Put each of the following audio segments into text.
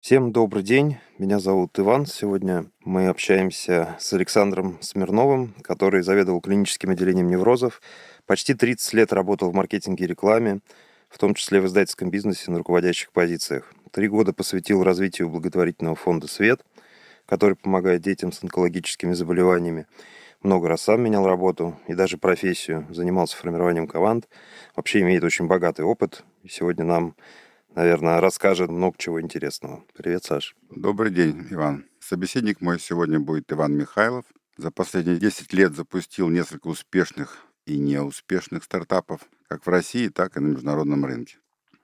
Всем добрый день, меня зовут Иван. Сегодня мы общаемся с Александром Смирновым, который заведовал клиническим отделением неврозов. Почти 30 лет работал в маркетинге и рекламе, в том числе в издательском бизнесе на руководящих позициях. Три года посвятил развитию благотворительного фонда «Свет», который помогает детям с онкологическими заболеваниями. Много раз сам менял работу и даже профессию, занимался формированием команд. Вообще имеет очень богатый опыт. И сегодня нам наверное, расскажет много чего интересного. Привет, Саш. Добрый день, Иван. Собеседник мой сегодня будет Иван Михайлов. За последние 10 лет запустил несколько успешных и неуспешных стартапов, как в России, так и на международном рынке.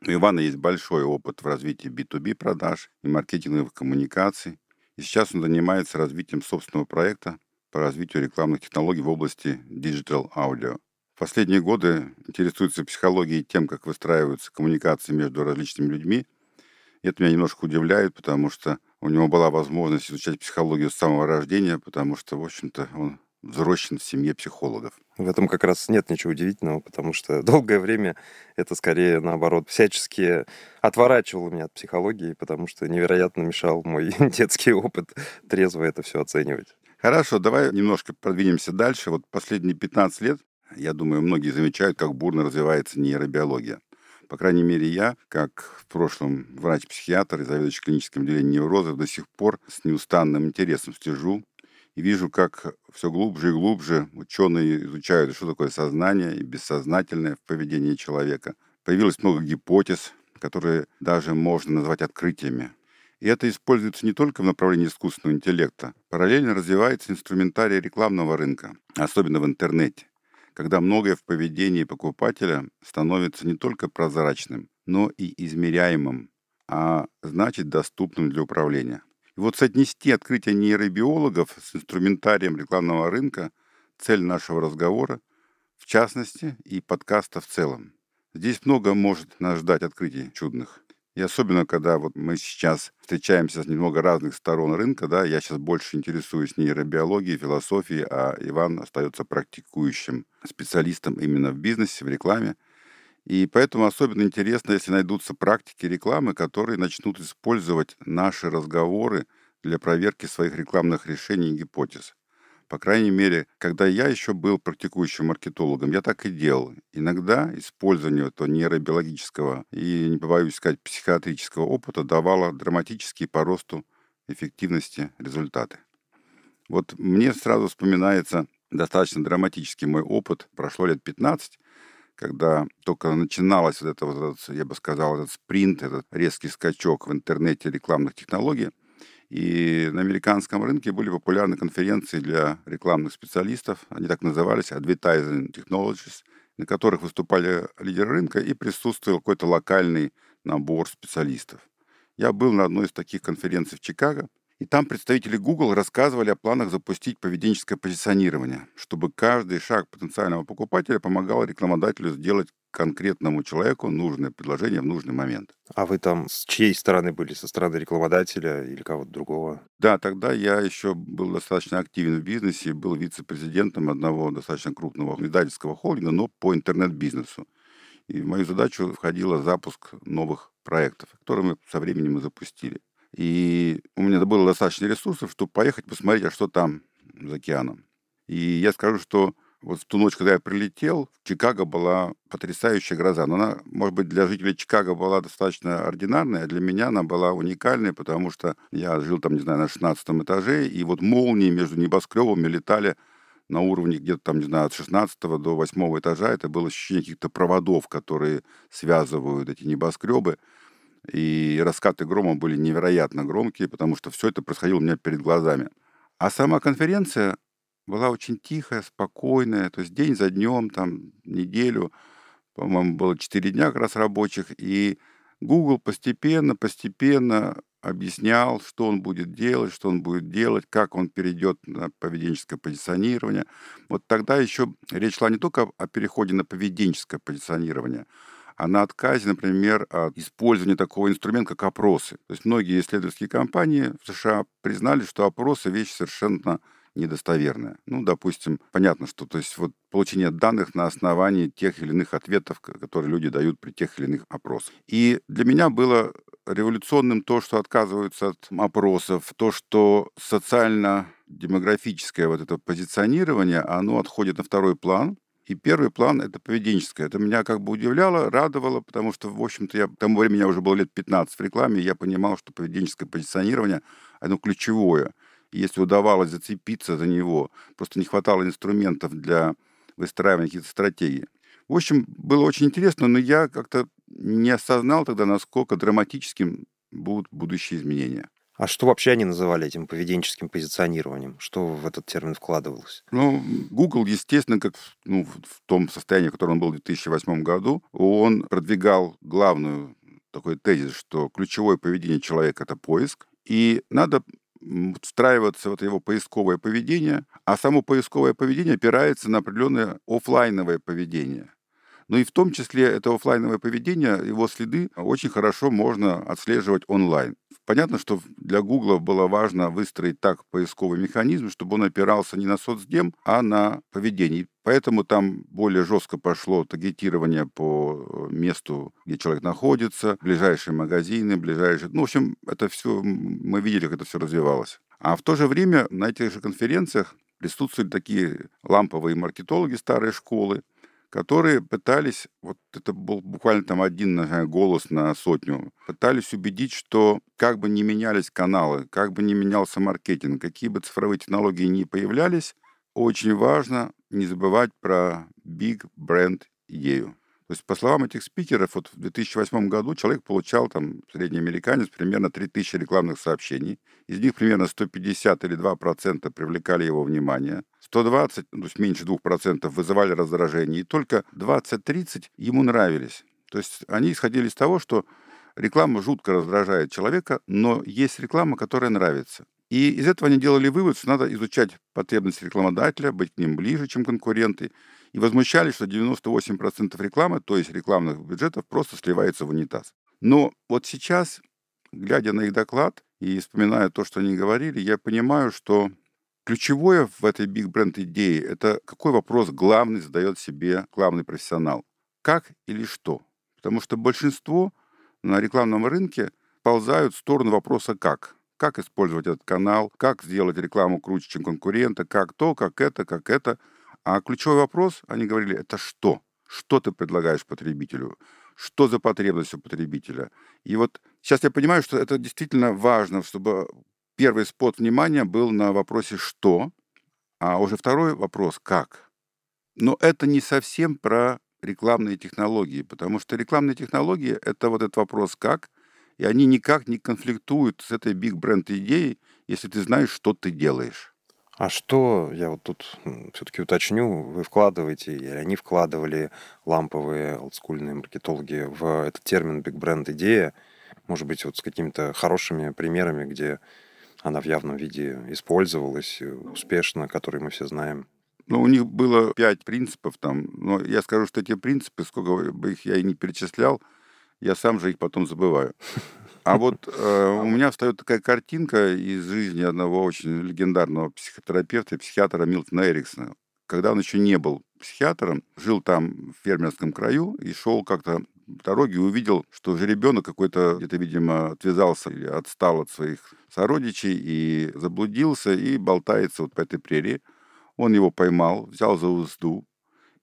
У Ивана есть большой опыт в развитии B2B продаж и маркетинговых коммуникаций. И сейчас он занимается развитием собственного проекта по развитию рекламных технологий в области Digital Audio. В последние годы интересуется психологией тем, как выстраиваются коммуникации между различными людьми. И это меня немножко удивляет, потому что у него была возможность изучать психологию с самого рождения, потому что, в общем-то, он взросшен в семье психологов. В этом как раз нет ничего удивительного, потому что долгое время это скорее, наоборот, всячески отворачивало меня от психологии, потому что невероятно мешал мой детский опыт трезво это все оценивать. Хорошо, давай немножко продвинемся дальше. Вот последние 15 лет я думаю, многие замечают, как бурно развивается нейробиология. По крайней мере, я, как в прошлом врач-психиатр и заведующий клиническим отделением неврозов, до сих пор с неустанным интересом слежу и вижу, как все глубже и глубже ученые изучают, что такое сознание и бессознательное в поведении человека. Появилось много гипотез, которые даже можно назвать открытиями. И это используется не только в направлении искусственного интеллекта. Параллельно развивается инструментарий рекламного рынка, особенно в интернете когда многое в поведении покупателя становится не только прозрачным, но и измеряемым, а значит доступным для управления. И вот соотнести открытие нейробиологов с инструментарием рекламного рынка – цель нашего разговора, в частности, и подкаста в целом. Здесь много может нас ждать открытий чудных. И особенно, когда вот мы сейчас встречаемся с немного разных сторон рынка, да, я сейчас больше интересуюсь нейробиологией, философией, а Иван остается практикующим специалистом именно в бизнесе, в рекламе. И поэтому особенно интересно, если найдутся практики рекламы, которые начнут использовать наши разговоры для проверки своих рекламных решений и гипотез. По крайней мере, когда я еще был практикующим маркетологом, я так и делал. Иногда использование этого нейробиологического и, не побоюсь сказать, психиатрического опыта давало драматические по росту эффективности результаты. Вот мне сразу вспоминается достаточно драматический мой опыт. Прошло лет 15, когда только начиналось вот это, вот я бы сказал, этот спринт, этот резкий скачок в интернете рекламных технологий – и на американском рынке были популярны конференции для рекламных специалистов. Они так назывались Advertising Technologies, на которых выступали лидеры рынка и присутствовал какой-то локальный набор специалистов. Я был на одной из таких конференций в Чикаго, и там представители Google рассказывали о планах запустить поведенческое позиционирование, чтобы каждый шаг потенциального покупателя помогал рекламодателю сделать конкретному человеку нужное предложение в нужный момент. А вы там с чьей стороны были? Со стороны рекламодателя или кого-то другого? Да, тогда я еще был достаточно активен в бизнесе, был вице-президентом одного достаточно крупного издательского холдинга, но по интернет-бизнесу. И в мою задачу входил запуск новых проектов, которые мы со временем мы запустили. И у меня было достаточно ресурсов, чтобы поехать посмотреть, а что там за океаном. И я скажу, что вот в ту ночь, когда я прилетел, в Чикаго была потрясающая гроза. Но она, может быть, для жителей Чикаго была достаточно ординарная, а для меня она была уникальной, потому что я жил там, не знаю, на 16 этаже, и вот молнии между небоскребами летали на уровне где-то там, не знаю, от 16 до 8 этажа. Это было ощущение каких-то проводов, которые связывают эти небоскребы. И раскаты грома были невероятно громкие, потому что все это происходило у меня перед глазами. А сама конференция, была очень тихая, спокойная, то есть день за днем, там, неделю, по-моему, было 4 дня как раз рабочих, и Google постепенно, постепенно объяснял, что он будет делать, что он будет делать, как он перейдет на поведенческое позиционирование. Вот тогда еще речь шла не только о переходе на поведенческое позиционирование, а на отказе, например, от использования такого инструмента, как опросы. То есть многие исследовательские компании в США признали, что опросы – вещь совершенно недостоверная. Ну, допустим, понятно, что то есть вот получение данных на основании тех или иных ответов, которые люди дают при тех или иных опросах. И для меня было революционным то, что отказываются от опросов, то, что социально-демографическое вот это позиционирование, оно отходит на второй план, и первый план — это поведенческое. Это меня как бы удивляло, радовало, потому что, в общем-то, я к тому времени я уже был лет 15 в рекламе, и я понимал, что поведенческое позиционирование, оно ключевое. Если удавалось зацепиться за него, просто не хватало инструментов для выстраивания каких-то стратегий. В общем, было очень интересно, но я как-то не осознал тогда, насколько драматическим будут будущие изменения. А что вообще они называли этим поведенческим позиционированием? Что в этот термин вкладывалось? Ну, Google, естественно, как ну, в том состоянии, в котором он был в 2008 году, он продвигал главную такой тезис, что ключевое поведение человека — это поиск, и надо встраиваться в это его поисковое поведение, а само поисковое поведение опирается на определенное офлайновое поведение. Но и в том числе это офлайновое поведение, его следы очень хорошо можно отслеживать онлайн. Понятно, что для Гугла было важно выстроить так поисковый механизм, чтобы он опирался не на соцдем, а на поведение. Поэтому там более жестко пошло таргетирование по месту, где человек находится, ближайшие магазины, ближайшие... Ну, в общем, это все, мы видели, как это все развивалось. А в то же время на этих же конференциях присутствовали такие ламповые маркетологи старой школы, которые пытались, вот это был буквально там один наверное, голос на сотню, пытались убедить, что как бы ни менялись каналы, как бы ни менялся маркетинг, какие бы цифровые технологии ни появлялись, очень важно не забывать про big бренд идею. То есть, по словам этих спикеров, вот в 2008 году человек получал, там, средний американец, примерно 3000 рекламных сообщений. Из них примерно 150 или 2% привлекали его внимание. 120, ну, то есть меньше 2%, вызывали раздражение. И только 20-30 ему нравились. То есть они исходили из того, что реклама жутко раздражает человека, но есть реклама, которая нравится. И из этого они делали вывод, что надо изучать потребности рекламодателя, быть к ним ближе, чем конкуренты, и возмущались, что 98% рекламы, то есть рекламных бюджетов, просто сливается в унитаз. Но вот сейчас, глядя на их доклад и вспоминая то, что они говорили, я понимаю, что ключевое в этой биг бренд идее – это какой вопрос главный задает себе главный профессионал. Как или что? Потому что большинство на рекламном рынке ползают в сторону вопроса «как» как использовать этот канал, как сделать рекламу круче, чем конкурента, как то, как это, как это. А ключевой вопрос, они говорили, это что? Что ты предлагаешь потребителю? Что за потребность у потребителя? И вот сейчас я понимаю, что это действительно важно, чтобы первый спот внимания был на вопросе «что?», а уже второй вопрос «как?». Но это не совсем про рекламные технологии, потому что рекламные технологии — это вот этот вопрос «как?», и они никак не конфликтуют с этой биг бренд идеей, если ты знаешь, что ты делаешь. А что, я вот тут все-таки уточню, вы вкладываете, или они вкладывали ламповые олдскульные маркетологи в этот термин биг бренд идея, может быть, вот с какими-то хорошими примерами, где она в явном виде использовалась успешно, которые мы все знаем? Ну, у них было пять принципов там, но я скажу, что эти принципы, сколько бы их я и не перечислял, я сам же их потом забываю. А вот э, у меня встает такая картинка из жизни одного очень легендарного психотерапевта и психиатра Милтона Эриксона. Когда он еще не был психиатром, жил там в фермерском краю и шел как-то по дороге и увидел, что жеребенок какой-то где-то, видимо, отвязался или отстал от своих сородичей и заблудился и болтается вот по этой прерии. Он его поймал, взял за узду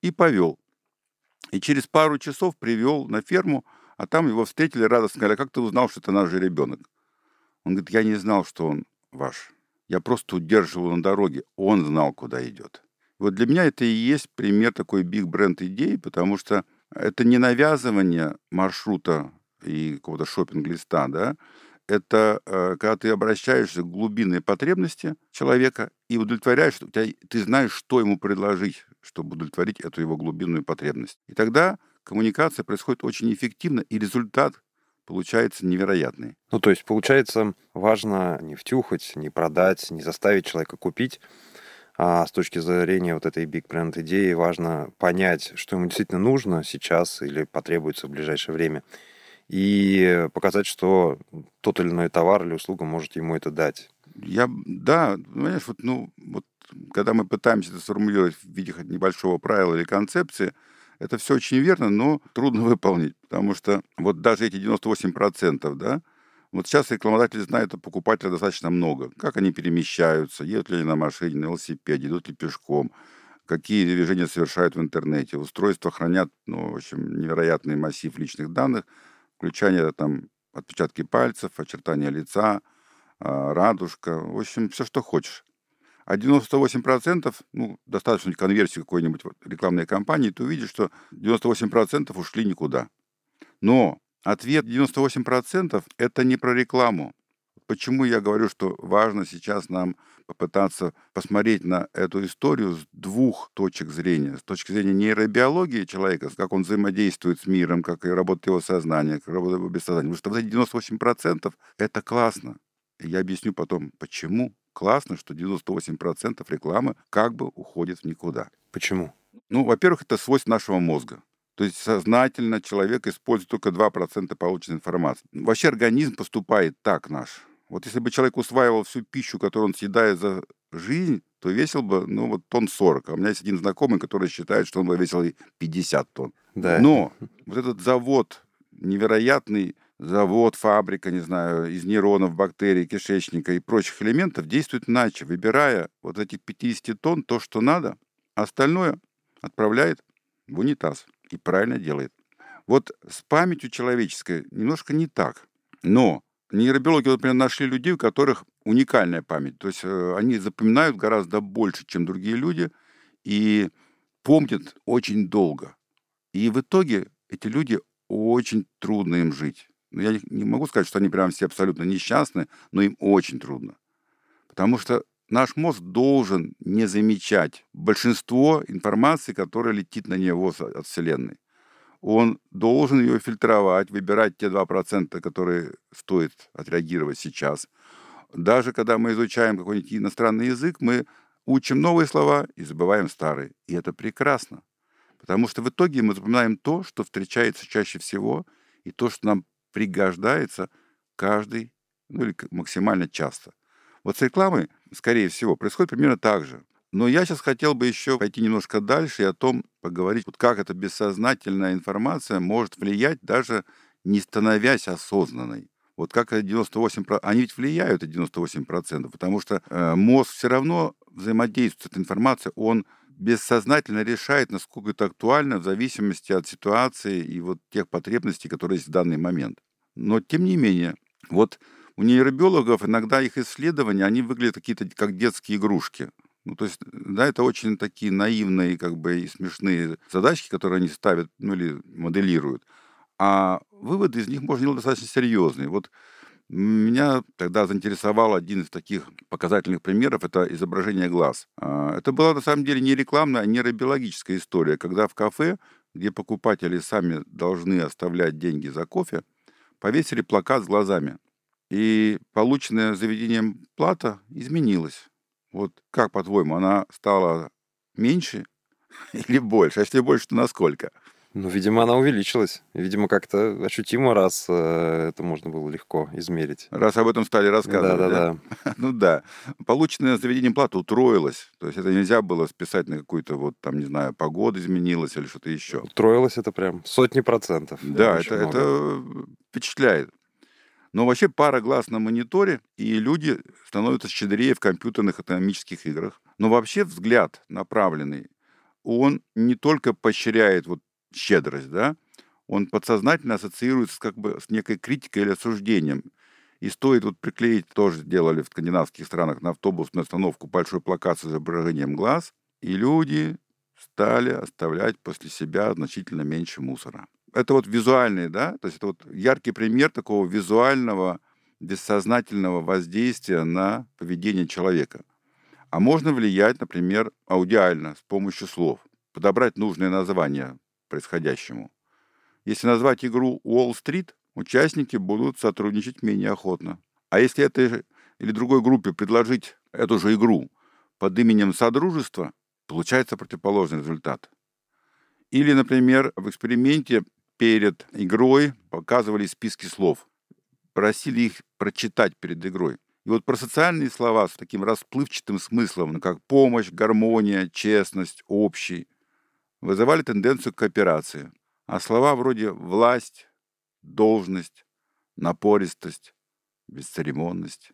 и повел. И через пару часов привел на ферму, а там его встретили радостно, сказали, а как ты узнал, что это наш же ребенок? Он говорит, я не знал, что он ваш. Я просто удерживал на дороге. Он знал, куда идет. Вот для меня это и есть пример такой биг бренд идеи, потому что это не навязывание маршрута и какого-то шопинг-листа, да, это э, когда ты обращаешься к глубинной потребности человека и удовлетворяешь, у тебя, ты знаешь, что ему предложить, чтобы удовлетворить эту его глубинную потребность. И тогда коммуникация происходит очень эффективно, и результат получается невероятный. Ну, то есть, получается, важно не втюхать, не продать, не заставить человека купить, а с точки зрения вот этой big brand идеи важно понять, что ему действительно нужно сейчас или потребуется в ближайшее время, и показать, что тот или иной товар или услуга может ему это дать. Я, да, понимаешь, вот, ну, вот когда мы пытаемся это сформулировать в виде небольшого правила или концепции, это все очень верно, но трудно выполнить, потому что вот даже эти 98%, да, вот сейчас рекламодатели знают о покупателя достаточно много. Как они перемещаются, едут ли они на машине, на велосипеде, идут ли пешком, какие движения совершают в интернете. Устройства хранят, ну, в общем, невероятный массив личных данных, включая там отпечатки пальцев, очертания лица, а, радужка, в общем, все, что хочешь. А 98%, ну, достаточно конверсии какой-нибудь рекламной кампании, ты увидишь, что 98% ушли никуда. Но Ответ 98% – это не про рекламу. Почему я говорю, что важно сейчас нам попытаться посмотреть на эту историю с двух точек зрения. С точки зрения нейробиологии человека, как он взаимодействует с миром, как работает его сознание, как работает его бессознание. Потому что вот эти 98% – это классно. Я объясню потом, почему классно, что 98% рекламы как бы уходит в никуда. Почему? Ну, во-первых, это свойство нашего мозга. То есть сознательно человек использует только 2% полученной информации. Вообще организм поступает так наш. Вот если бы человек усваивал всю пищу, которую он съедает за жизнь, то весил бы, ну, вот тонн 40. А у меня есть один знакомый, который считает, что он бы весил 50 тонн. Да. Но вот этот завод, невероятный завод, фабрика, не знаю, из нейронов, бактерий, кишечника и прочих элементов действует иначе, выбирая вот этих 50 тонн то, что надо, остальное отправляет в унитаз и правильно делает. Вот с памятью человеческой немножко не так. Но нейробиологи, например, нашли людей, у которых уникальная память. То есть э, они запоминают гораздо больше, чем другие люди, и помнят очень долго. И в итоге эти люди очень трудно им жить. Ну, я не могу сказать, что они прям все абсолютно несчастны, но им очень трудно. Потому что наш мозг должен не замечать большинство информации, которая летит на него от Вселенной. Он должен ее фильтровать, выбирать те 2%, которые стоит отреагировать сейчас. Даже когда мы изучаем какой-нибудь иностранный язык, мы учим новые слова и забываем старые. И это прекрасно. Потому что в итоге мы запоминаем то, что встречается чаще всего, и то, что нам пригождается каждый, ну или максимально часто. Вот с рекламой скорее всего, происходит примерно так же. Но я сейчас хотел бы еще пойти немножко дальше и о том поговорить, вот как эта бессознательная информация может влиять, даже не становясь осознанной. Вот как 98%, они ведь влияют, эти 98%, потому что э, мозг все равно взаимодействует с этой информацией, он бессознательно решает, насколько это актуально в зависимости от ситуации и вот тех потребностей, которые есть в данный момент. Но тем не менее, вот у нейробиологов иногда их исследования, они выглядят какие-то как детские игрушки. Ну, то есть, да, это очень такие наивные, как бы, и смешные задачки, которые они ставят, ну, или моделируют. А выводы из них можно делать достаточно серьезные. Вот меня тогда заинтересовал один из таких показательных примеров, это изображение глаз. А, это была на самом деле не рекламная, а нейробиологическая история, когда в кафе, где покупатели сами должны оставлять деньги за кофе, повесили плакат с глазами и полученная заведением плата изменилась. Вот как, по-твоему, она стала меньше или больше? А если больше, то насколько? Ну, видимо, она увеличилась. Видимо, как-то ощутимо, раз э, это можно было легко измерить. Раз об этом стали рассказывать. Да, да, да. Ну да. Полученная заведением плата утроилась. То есть это нельзя было списать на какую-то вот там, не знаю, погода изменилась или что-то еще. Утроилось это прям сотни процентов. Да, это, это впечатляет. Но вообще пара глаз на мониторе, и люди становятся щедрее в компьютерных экономических играх. Но вообще взгляд направленный, он не только поощряет вот щедрость, да, он подсознательно ассоциируется как бы с некой критикой или осуждением. И стоит вот приклеить, тоже делали в скандинавских странах, на автобусную остановку большой плакат с изображением глаз, и люди стали оставлять после себя значительно меньше мусора это вот визуальный, да, то есть это вот яркий пример такого визуального, бессознательного воздействия на поведение человека. А можно влиять, например, аудиально, с помощью слов, подобрать нужное название происходящему. Если назвать игру Уолл-стрит, участники будут сотрудничать менее охотно. А если этой или другой группе предложить эту же игру под именем Содружества, получается противоположный результат. Или, например, в эксперименте перед игрой показывали списки слов. Просили их прочитать перед игрой. И вот про социальные слова с таким расплывчатым смыслом, как помощь, гармония, честность, общий, вызывали тенденцию к кооперации. А слова вроде власть, должность, напористость, бесцеремонность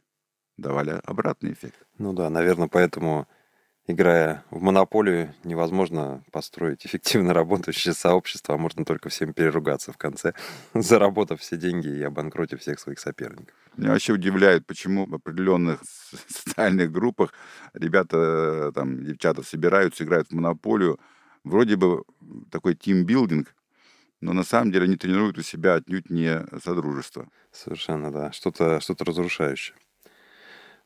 давали обратный эффект. Ну да, наверное, поэтому играя в монополию, невозможно построить эффективно работающее сообщество, а можно только всем переругаться в конце, заработав все деньги и обанкротив всех своих соперников. Меня вообще удивляет, почему в определенных социальных группах ребята, там, девчата собираются, играют в монополию. Вроде бы такой тимбилдинг, но на самом деле они тренируют у себя отнюдь не содружество. Совершенно, да. Что-то что разрушающее.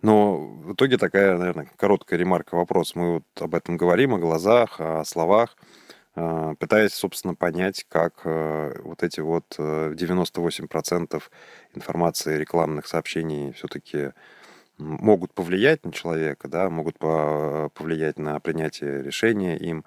Но в итоге такая, наверное, короткая ремарка, вопрос. Мы вот об этом говорим, о глазах, о словах, а, пытаясь, собственно, понять, как э, вот эти вот 98% э, информации рекламных сообщений все-таки могут повлиять на человека, да, могут повлиять на принятие решения им,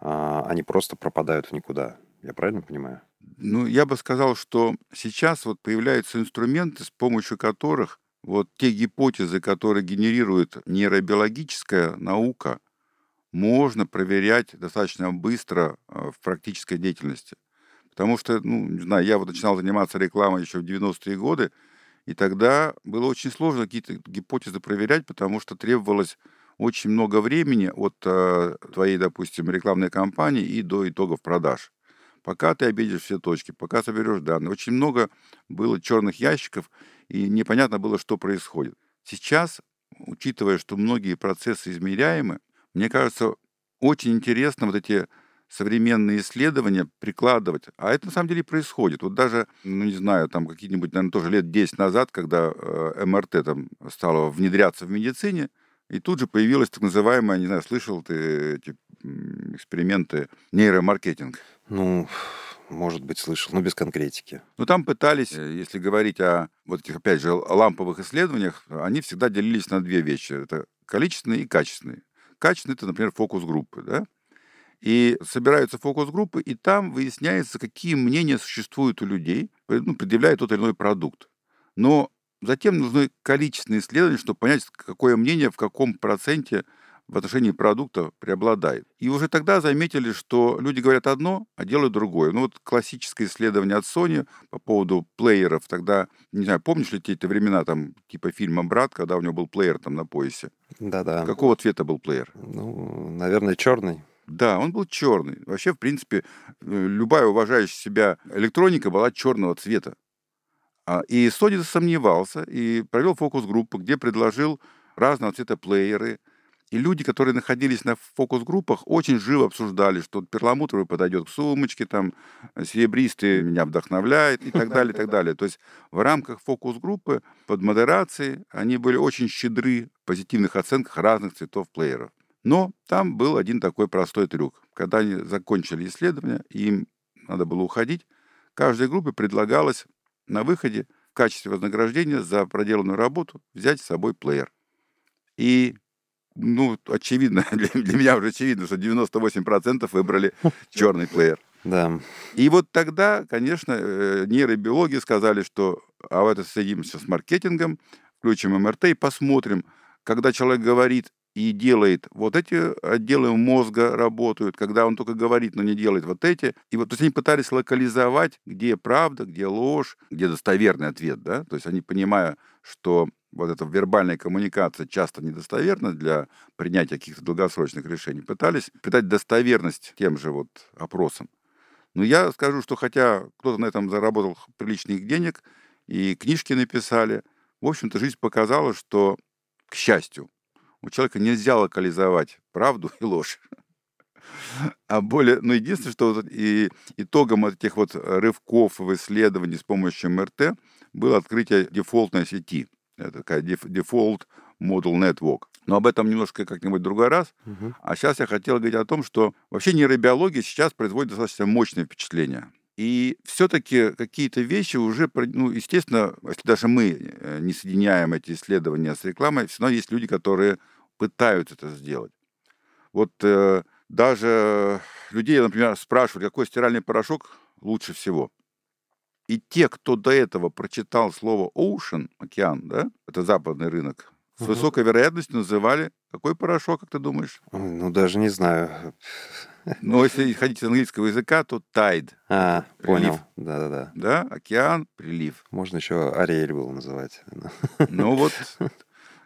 они просто пропадают в никуда. Я правильно понимаю? Ну, я бы сказал, что сейчас вот появляются инструменты, с помощью которых вот те гипотезы, которые генерирует нейробиологическая наука, можно проверять достаточно быстро э, в практической деятельности. Потому что, ну, не знаю, я вот начинал заниматься рекламой еще в 90-е годы, и тогда было очень сложно какие-то гипотезы проверять, потому что требовалось очень много времени от э, твоей, допустим, рекламной кампании и до итогов продаж. Пока ты обидишь все точки, пока соберешь данные. Очень много было черных ящиков, и непонятно было, что происходит. Сейчас, учитывая, что многие процессы измеряемы, мне кажется, очень интересно вот эти современные исследования прикладывать. А это на самом деле происходит. Вот даже, ну не знаю, там какие-нибудь, наверное, тоже лет 10 назад, когда э, МРТ там стало внедряться в медицине, и тут же появилась так называемая, не знаю, слышал ты эти эксперименты нейромаркетинг? Ну, может быть, слышал, но без конкретики. Ну, там пытались, э, если говорить о вот этих, опять же, ламповых исследованиях, они всегда делились на две вещи. Это количественные и качественные. Качественные — это, например, фокус-группы, да? И собираются фокус-группы, и там выясняется, какие мнения существуют у людей, ну, предъявляют тот или иной продукт. Но затем нужны количественные исследования, чтобы понять, какое мнение в каком проценте в отношении продукта преобладает. И уже тогда заметили, что люди говорят одно, а делают другое. Ну вот классическое исследование от Sony по поводу плееров. Тогда, не знаю, помнишь ли те эти времена, там, типа фильма «Брат», когда у него был плеер там на поясе? Да-да. Какого цвета был плеер? Ну, наверное, черный. Да, он был черный. Вообще, в принципе, э, любая уважающая себя электроника была черного цвета. А, и Sony сомневался и провел фокус-группу, где предложил разного цвета плееры – и люди, которые находились на фокус-группах, очень живо обсуждали, что перламутровый подойдет к сумочке, там, серебристый меня вдохновляет и так далее, и так далее. То есть в рамках фокус-группы под модерацией они были очень щедры в позитивных оценках разных цветов плееров. Но там был один такой простой трюк. Когда они закончили исследование, им надо было уходить, каждой группе предлагалось на выходе в качестве вознаграждения за проделанную работу взять с собой плеер. И ну, очевидно, для, для меня уже очевидно, что 98% выбрали черный плеер. Да. И вот тогда, конечно, э, нейробиологи сказали, что а вот это соединимся с маркетингом, включим МРТ и посмотрим, когда человек говорит и делает вот эти отделы мозга работают, когда он только говорит, но не делает вот эти. И вот то есть они пытались локализовать, где правда, где ложь, где достоверный ответ, да, то есть они, понимая, что вот эта вербальная коммуникация часто недостоверна для принятия каких-то долгосрочных решений, пытались придать достоверность тем же вот опросам. Но я скажу, что хотя кто-то на этом заработал приличных денег, и книжки написали, в общем-то, жизнь показала, что, к счастью, у человека нельзя локализовать правду и ложь. А более, ну, единственное, что вот и итогом этих вот рывков в исследовании с помощью МРТ было открытие дефолтной сети. Это такая дефолт Model Network. Но об этом немножко как-нибудь другой раз. Угу. А сейчас я хотел говорить о том, что вообще нейробиология сейчас производит достаточно мощное впечатление. И все-таки какие-то вещи уже, ну, естественно, если даже мы э, не соединяем эти исследования с рекламой, все равно есть люди, которые пытаются это сделать. Вот э, даже людей, например, спрашивают, какой стиральный порошок лучше всего. И те, кто до этого прочитал слово ocean, океан, да, это западный рынок, с Мгм. высокой вероятностью называли какой порошок, как ты думаешь? Ну, даже не знаю. Ну, если ходить с английского языка, то tide, А, Прилив. понял. Да-да-да. да, океан, прилив. Можно еще Ариэль было называть. Ну вот,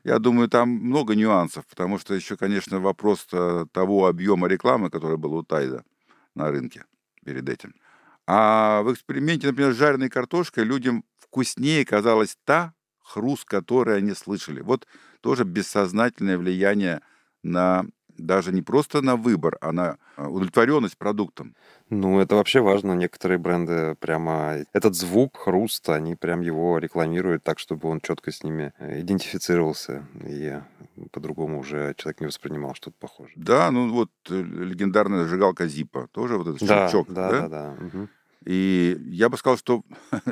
я думаю, там много нюансов, потому что еще, конечно, вопрос того объема рекламы, который был у Тайда на рынке перед этим. А в эксперименте, например, с жареной картошкой людям вкуснее казалась та хруст, который они слышали. Вот тоже бессознательное влияние на даже не просто на выбор, а на э, удовлетворенность продуктом. Ну, это вообще важно. Некоторые бренды прямо... Этот звук, хруст, они прям его рекламируют так, чтобы он четко с ними э, идентифицировался. И по-другому уже человек не воспринимал что-то похожее. Да, ну вот э, легендарная зажигалка Зипа, тоже вот этот Да, щелчок, да, да, да. Мгм. И я бы сказал, что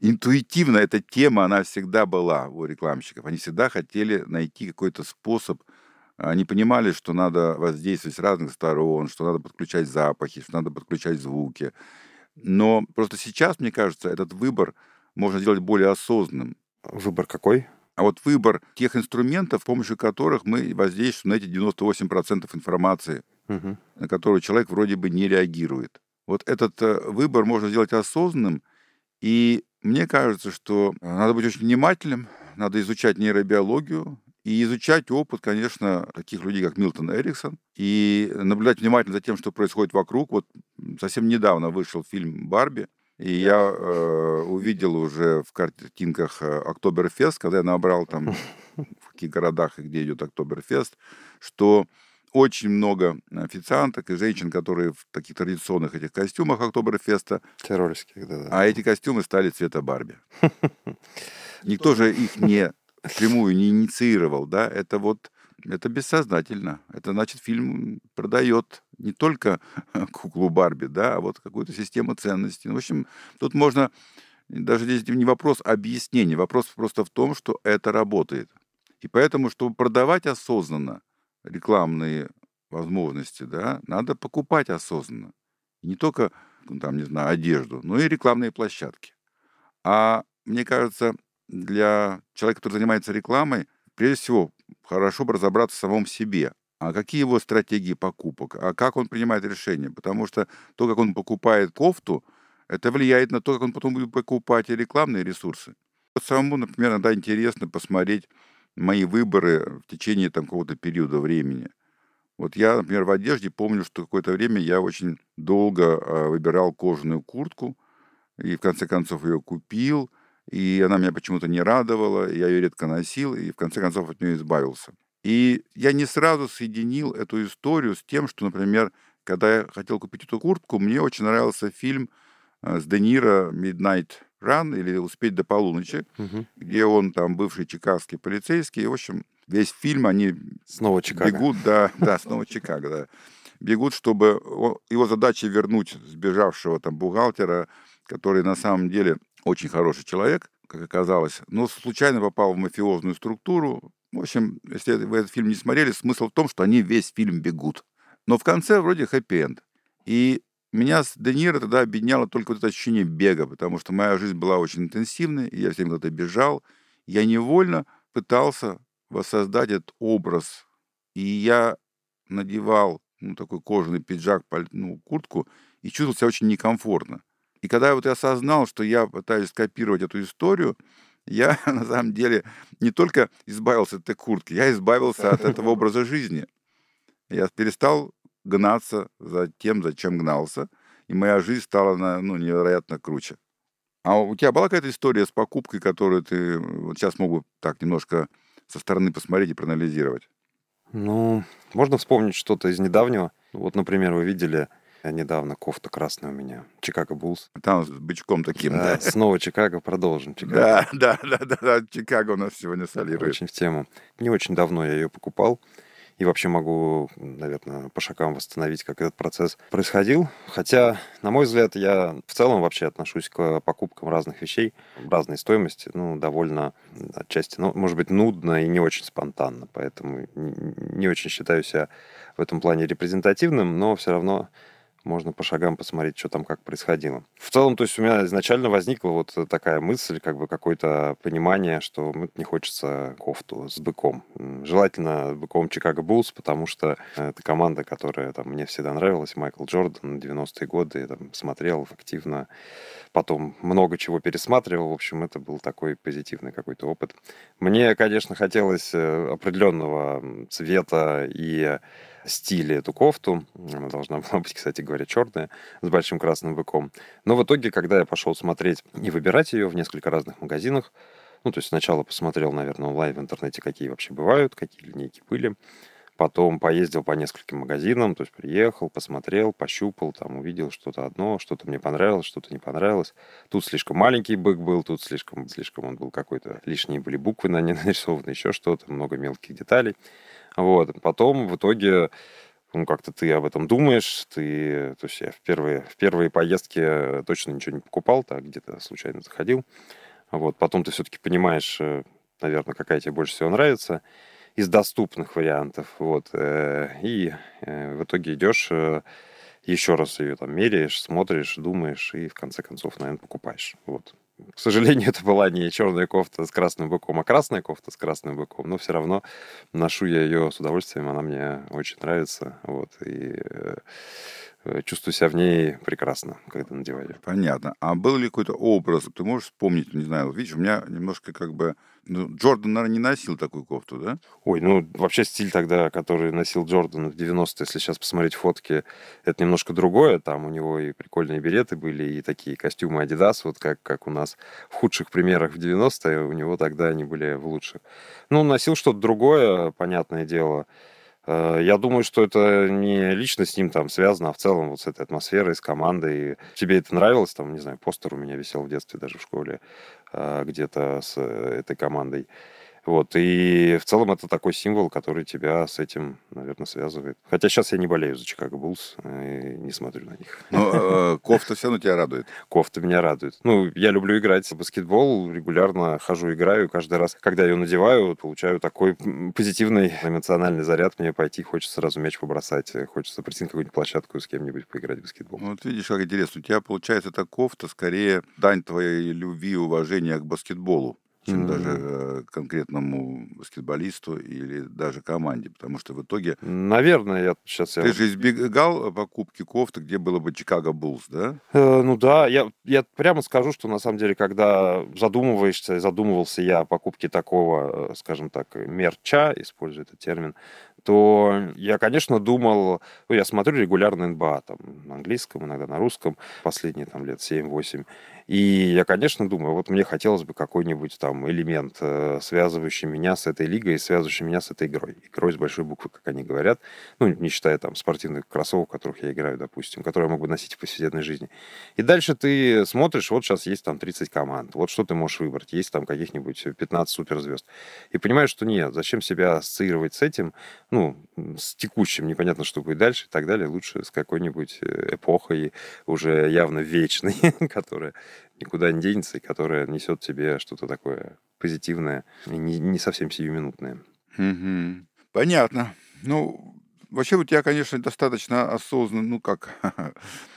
интуитивно эта тема, она всегда была у рекламщиков. Они всегда хотели найти какой-то способ. Они понимали, что надо воздействовать с разных сторон, что надо подключать запахи, что надо подключать звуки. Но просто сейчас, мне кажется, этот выбор можно сделать более осознанным. Выбор какой? А вот выбор тех инструментов, с помощью которых мы воздействуем на эти 98% информации, Мгм. на которую человек вроде бы не реагирует. Вот этот э, выбор можно сделать осознанным, и мне кажется, что э, надо быть очень внимательным, надо изучать нейробиологию и изучать опыт, конечно, таких людей, как Милтон Эриксон, и наблюдать внимательно за тем, что происходит вокруг. Вот совсем недавно вышел фильм «Барби», и я э, увидел уже в картинках э, Октоберфест, когда я набрал там в каких городах и где идет Октоберфест, что очень много официанток и женщин, которые в таких традиционных этих костюмах Октоберфеста, Террористских, да, да. а эти костюмы стали цвета Барби. Никто же их не прямую не инициировал, да, это вот, это бессознательно. Это значит, фильм продает не только куклу Барби, да, а вот какую-то систему ценностей. Ну, в общем, тут можно, даже здесь не вопрос объяснения, вопрос просто в том, что это работает. И поэтому, чтобы продавать осознанно рекламные возможности, да, надо покупать осознанно. Не только, ну, там, не знаю, одежду, но и рекламные площадки. А мне кажется, для человека, который занимается рекламой, прежде всего, хорошо бы разобраться в самом себе. А какие его стратегии покупок? А как он принимает решения? Потому что то, как он покупает кофту, это влияет на то, как он потом будет покупать рекламные ресурсы. Вот самому, например, иногда интересно посмотреть мои выборы в течение там, какого-то периода времени. Вот я, например, в одежде помню, что какое-то время я очень долго э, выбирал кожаную куртку, и в конце концов ее купил, и она меня почему-то не радовала, я ее редко носил, и в конце концов от нее избавился. И я не сразу соединил эту историю с тем, что, например, когда я хотел купить эту куртку, мне очень нравился фильм э, с Де Ниро «Midnight Run» или «Успеть до полуночи», Мгм. где он там бывший чикагский полицейский. В общем, весь фильм они Снова Чикаго. бегут, да, да, снова Чикаго, да. Бегут, чтобы его задача вернуть сбежавшего там бухгалтера, который на самом деле очень хороший человек, как оказалось, но случайно попал в мафиозную структуру. В общем, если вы этот фильм не смотрели, смысл в том, что они весь фильм бегут. Но в конце вроде хэппи-энд. И меня с Де Ниро тогда объединяло только вот это ощущение бега, потому что моя жизнь была очень интенсивной, и я всем куда-то бежал. Я невольно пытался воссоздать этот образ. И я надевал ну, такой кожаный пиджак, ну, куртку, и чувствовал себя очень некомфортно. И когда вот я осознал, что я пытаюсь скопировать эту историю, я на самом деле не только избавился от этой куртки, я избавился от этого образа жизни. Я перестал гнаться за тем, зачем гнался, и моя жизнь стала ну, невероятно круче. А у тебя была какая-то история с покупкой, которую ты вот сейчас мог бы так немножко со стороны посмотреть и проанализировать? Ну, можно вспомнить что-то из недавнего. Вот, например, вы видели э, недавно кофта красная у меня. Чикаго Буллс. Там с бычком таким, да? Да, снова Чикаго, продолжим Чикаго. Да, да, да, да, да, Чикаго у нас сегодня солирует. Очень в тему. Не очень давно я ее покупал. И вообще могу, наверное, по шагам восстановить, как этот процесс происходил. Хотя, на мой взгляд, я в целом вообще отношусь к покупкам разных вещей, разной стоимости, ну, довольно отчасти, ну, может быть, нудно и не очень спонтанно. Поэтому не очень считаю себя в этом плане репрезентативным, но все равно можно по шагам посмотреть, что там как происходило. В целом, то есть у меня изначально возникла вот такая мысль, как бы какое-то понимание, что мне не хочется кофту с быком. Желательно быком Чикаго Буллс, потому что это команда, которая там, мне всегда нравилась. Майкл Джордан, 90-е годы, я там смотрел активно. Потом много чего пересматривал. В общем, это был такой позитивный какой-то опыт. Мне, конечно, хотелось э, определенного цвета и стиле эту кофту. Она должна была быть, кстати говоря, черная, с большим красным быком. Но в итоге, когда я пошел смотреть и выбирать ее в несколько разных магазинах, ну, то есть сначала посмотрел, наверное, онлайн в интернете, какие вообще бывают, какие линейки были. Потом поездил по нескольким магазинам, то есть приехал, посмотрел, пощупал, там увидел что-то одно, что-то мне понравилось, что-то не понравилось. Тут слишком маленький бык был, тут слишком, слишком он был какой-то, лишние были буквы на ней нарисованы, еще что-то, много мелких деталей. Вот. Потом в итоге ну, как-то ты об этом думаешь, ты, то есть я в первые, в первые поездки точно ничего не покупал, так где-то случайно заходил. Вот, потом ты все-таки понимаешь, э, наверное, какая тебе больше всего нравится из доступных вариантов, вот, э, и э, в итоге идешь, еще раз ее там меряешь, смотришь, думаешь, и в конце концов, наверное, покупаешь, вот. К сожалению, это была не черная кофта с красным быком, а красная кофта с красным быком, но все равно ношу я ее с удовольствием, она мне очень нравится, вот, и э, чувствую себя в ней прекрасно, когда надеваю. Понятно. А был ли какой-то образ, ты можешь вспомнить, не знаю, видишь, у меня немножко как бы ну, Джордан, наверное, не носил такую кофту, да? Ой, ну, вообще стиль тогда, который носил Джордан в 90-е, если сейчас посмотреть фотки, это немножко другое. Там у него и прикольные береты были, и такие костюмы Adidas, вот как, как у нас в худших примерах в 90-е, у него тогда они были в лучших. Ну, носил что-то другое, понятное дело. Э, я думаю, что это не лично с ним там связано, а в целом вот с этой атмосферой, с командой. Тебе это нравилось? Там, не знаю, постер у меня висел в детстве даже в школе э, где-то с э, этой командой. Вот, и в целом это такой символ, который тебя с этим, наверное, связывает. Хотя сейчас я не болею за Чикаго Буллс и не смотрю на них. Но э, кофта все равно тебя радует? Кофта меня радует. Ну, я люблю играть в баскетбол, регулярно хожу, играю. Каждый раз, когда ее надеваю, получаю такой позитивный эмоциональный заряд. Мне пойти хочется сразу мяч побросать, хочется прийти на какую-нибудь площадку с кем-нибудь поиграть в баскетбол. Вот видишь, как интересно. У тебя, получается, эта кофта скорее дань твоей любви и уважения к баскетболу чем mm-hmm. даже э, конкретному баскетболисту или даже команде, потому что в итоге... Наверное, я сейчас... Ты я... же избегал покупки кофты, где было бы Чикаго Буллс, да? Э, ну да, я, я прямо скажу, что на самом деле, когда задумываешься, задумывался я о покупке такого, э, скажем так, мерча, используя этот термин, то я, конечно, думал, ну, я смотрю регулярно НБА, там, на английском, иногда на русском, последние там лет 7-8. И я, конечно, думаю, вот мне хотелось бы какой-нибудь там элемент, э, связывающий меня с этой лигой, связывающий меня с этой игрой. Игрой с большой буквы, как они говорят. Ну, не считая там спортивных кроссовок, в которых я играю, допустим, которые я могу носить в повседневной жизни. И дальше ты смотришь, вот сейчас есть там 30 команд, вот что ты можешь выбрать. Есть там каких-нибудь 15 суперзвезд. И понимаешь, что нет, зачем себя ассоциировать с этим, ну, с текущим, непонятно, что будет дальше и так далее. Лучше с какой-нибудь э, эпохой уже явно вечной, которая никуда не денется и которая несет тебе что-то такое позитивное и не, не совсем сиюминутное. Угу. Понятно. Ну, вообще у тебя, конечно, достаточно осознанно, ну как,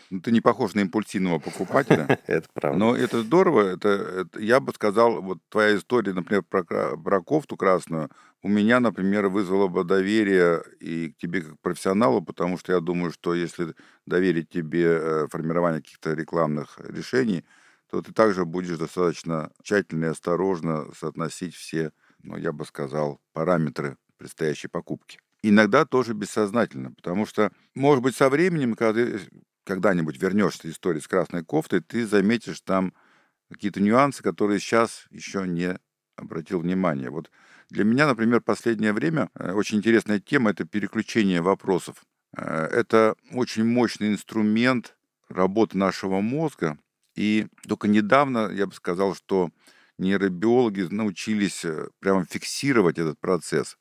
ну, ты не похож на импульсивного покупателя. Это правда. Но это здорово. Это, это, я бы сказал, вот твоя история, например, про, про кофту красную, у меня, например, вызвало бы доверие и к тебе как профессионалу, потому что я думаю, что если доверить тебе э, формирование каких-то рекламных решений, то ты также будешь достаточно тщательно и осторожно соотносить все, ну, я бы сказал, параметры предстоящей покупки. Иногда тоже бессознательно, потому что, может быть, со временем, когда ты когда-нибудь вернешься из истории с красной кофтой, ты заметишь там какие-то нюансы, которые сейчас еще не обратил внимание. Вот для меня, например, последнее время э, очень интересная тема – это переключение вопросов. Э, это очень мощный инструмент работы нашего мозга, и только недавно, я бы сказал, что нейробиологи научились э, прямо фиксировать этот процесс.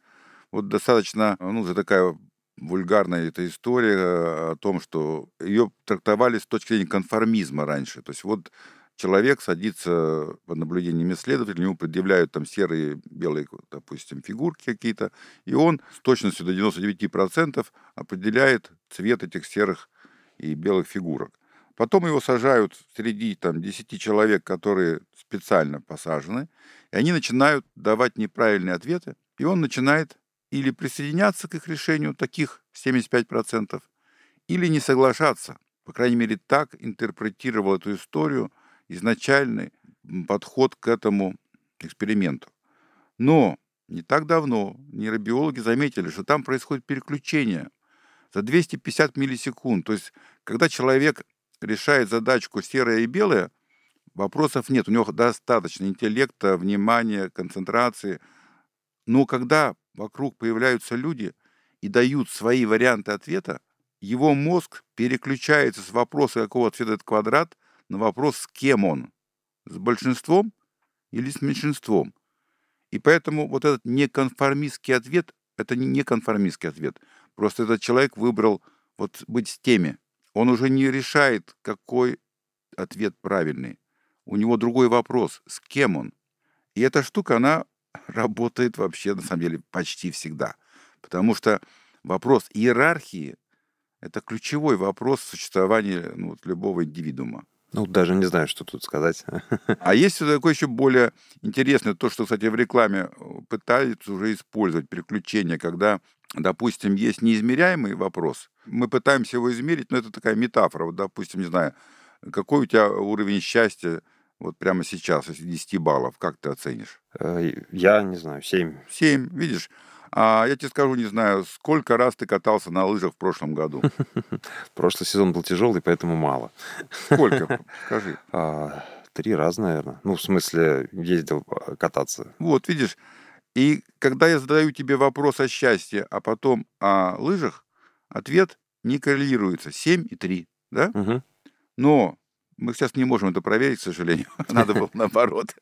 Вот достаточно, ну, за такая вульгарная эта история э, о том, что ее трактовали с точки зрения конформизма раньше. То есть вот человек садится под наблюдением исследователей, ему предъявляют там серые, белые, допустим, фигурки какие-то, и он с точностью до 99% определяет цвет этих серых и белых фигурок. Потом его сажают среди там, 10 человек, которые специально посажены, и они начинают давать неправильные ответы, и он начинает или присоединяться к их решению, таких 75%, или не соглашаться. По крайней мере, так интерпретировал эту историю изначальный подход к этому эксперименту. Но не так давно нейробиологи заметили, что там происходит переключение за 250 миллисекунд. То есть, когда человек решает задачку серое и белое, вопросов нет. У него достаточно интеллекта, внимания, концентрации. Но когда вокруг появляются люди и дают свои варианты ответа, его мозг переключается с вопроса, какого цвета этот квадрат, на вопрос, с кем он. С большинством или с меньшинством. И поэтому вот этот неконформистский ответ, это не неконформистский ответ. Просто этот человек выбрал вот быть с теми. Он уже не решает, какой ответ правильный. У него другой вопрос, с кем он. И эта штука, она работает вообще, на самом деле, почти всегда. Потому что вопрос иерархии – это ключевой вопрос существования ну, вот, любого индивидуума. Ну, даже не знаю, что тут сказать. А есть такое еще более интересное, то, что, кстати, в рекламе пытаются уже использовать переключение, когда, допустим, есть неизмеряемый вопрос, мы пытаемся его измерить, но это такая метафора. Вот, допустим, не знаю, какой у тебя уровень счастья вот прямо сейчас, из 10 баллов, как ты оценишь? Э, я не знаю, 7. 7, видишь? А я тебе скажу, не знаю, сколько раз ты катался на лыжах в прошлом году? Прошлый сезон был тяжелый, поэтому мало. Сколько? Скажи. А, три раза, наверное. Ну, в смысле, ездил а, кататься. Вот, видишь. И когда я задаю тебе вопрос о счастье, а потом о лыжах, ответ не коррелируется. 7 и 3, да? Угу. Но мы сейчас не можем это проверить, к сожалению. Надо было наоборот.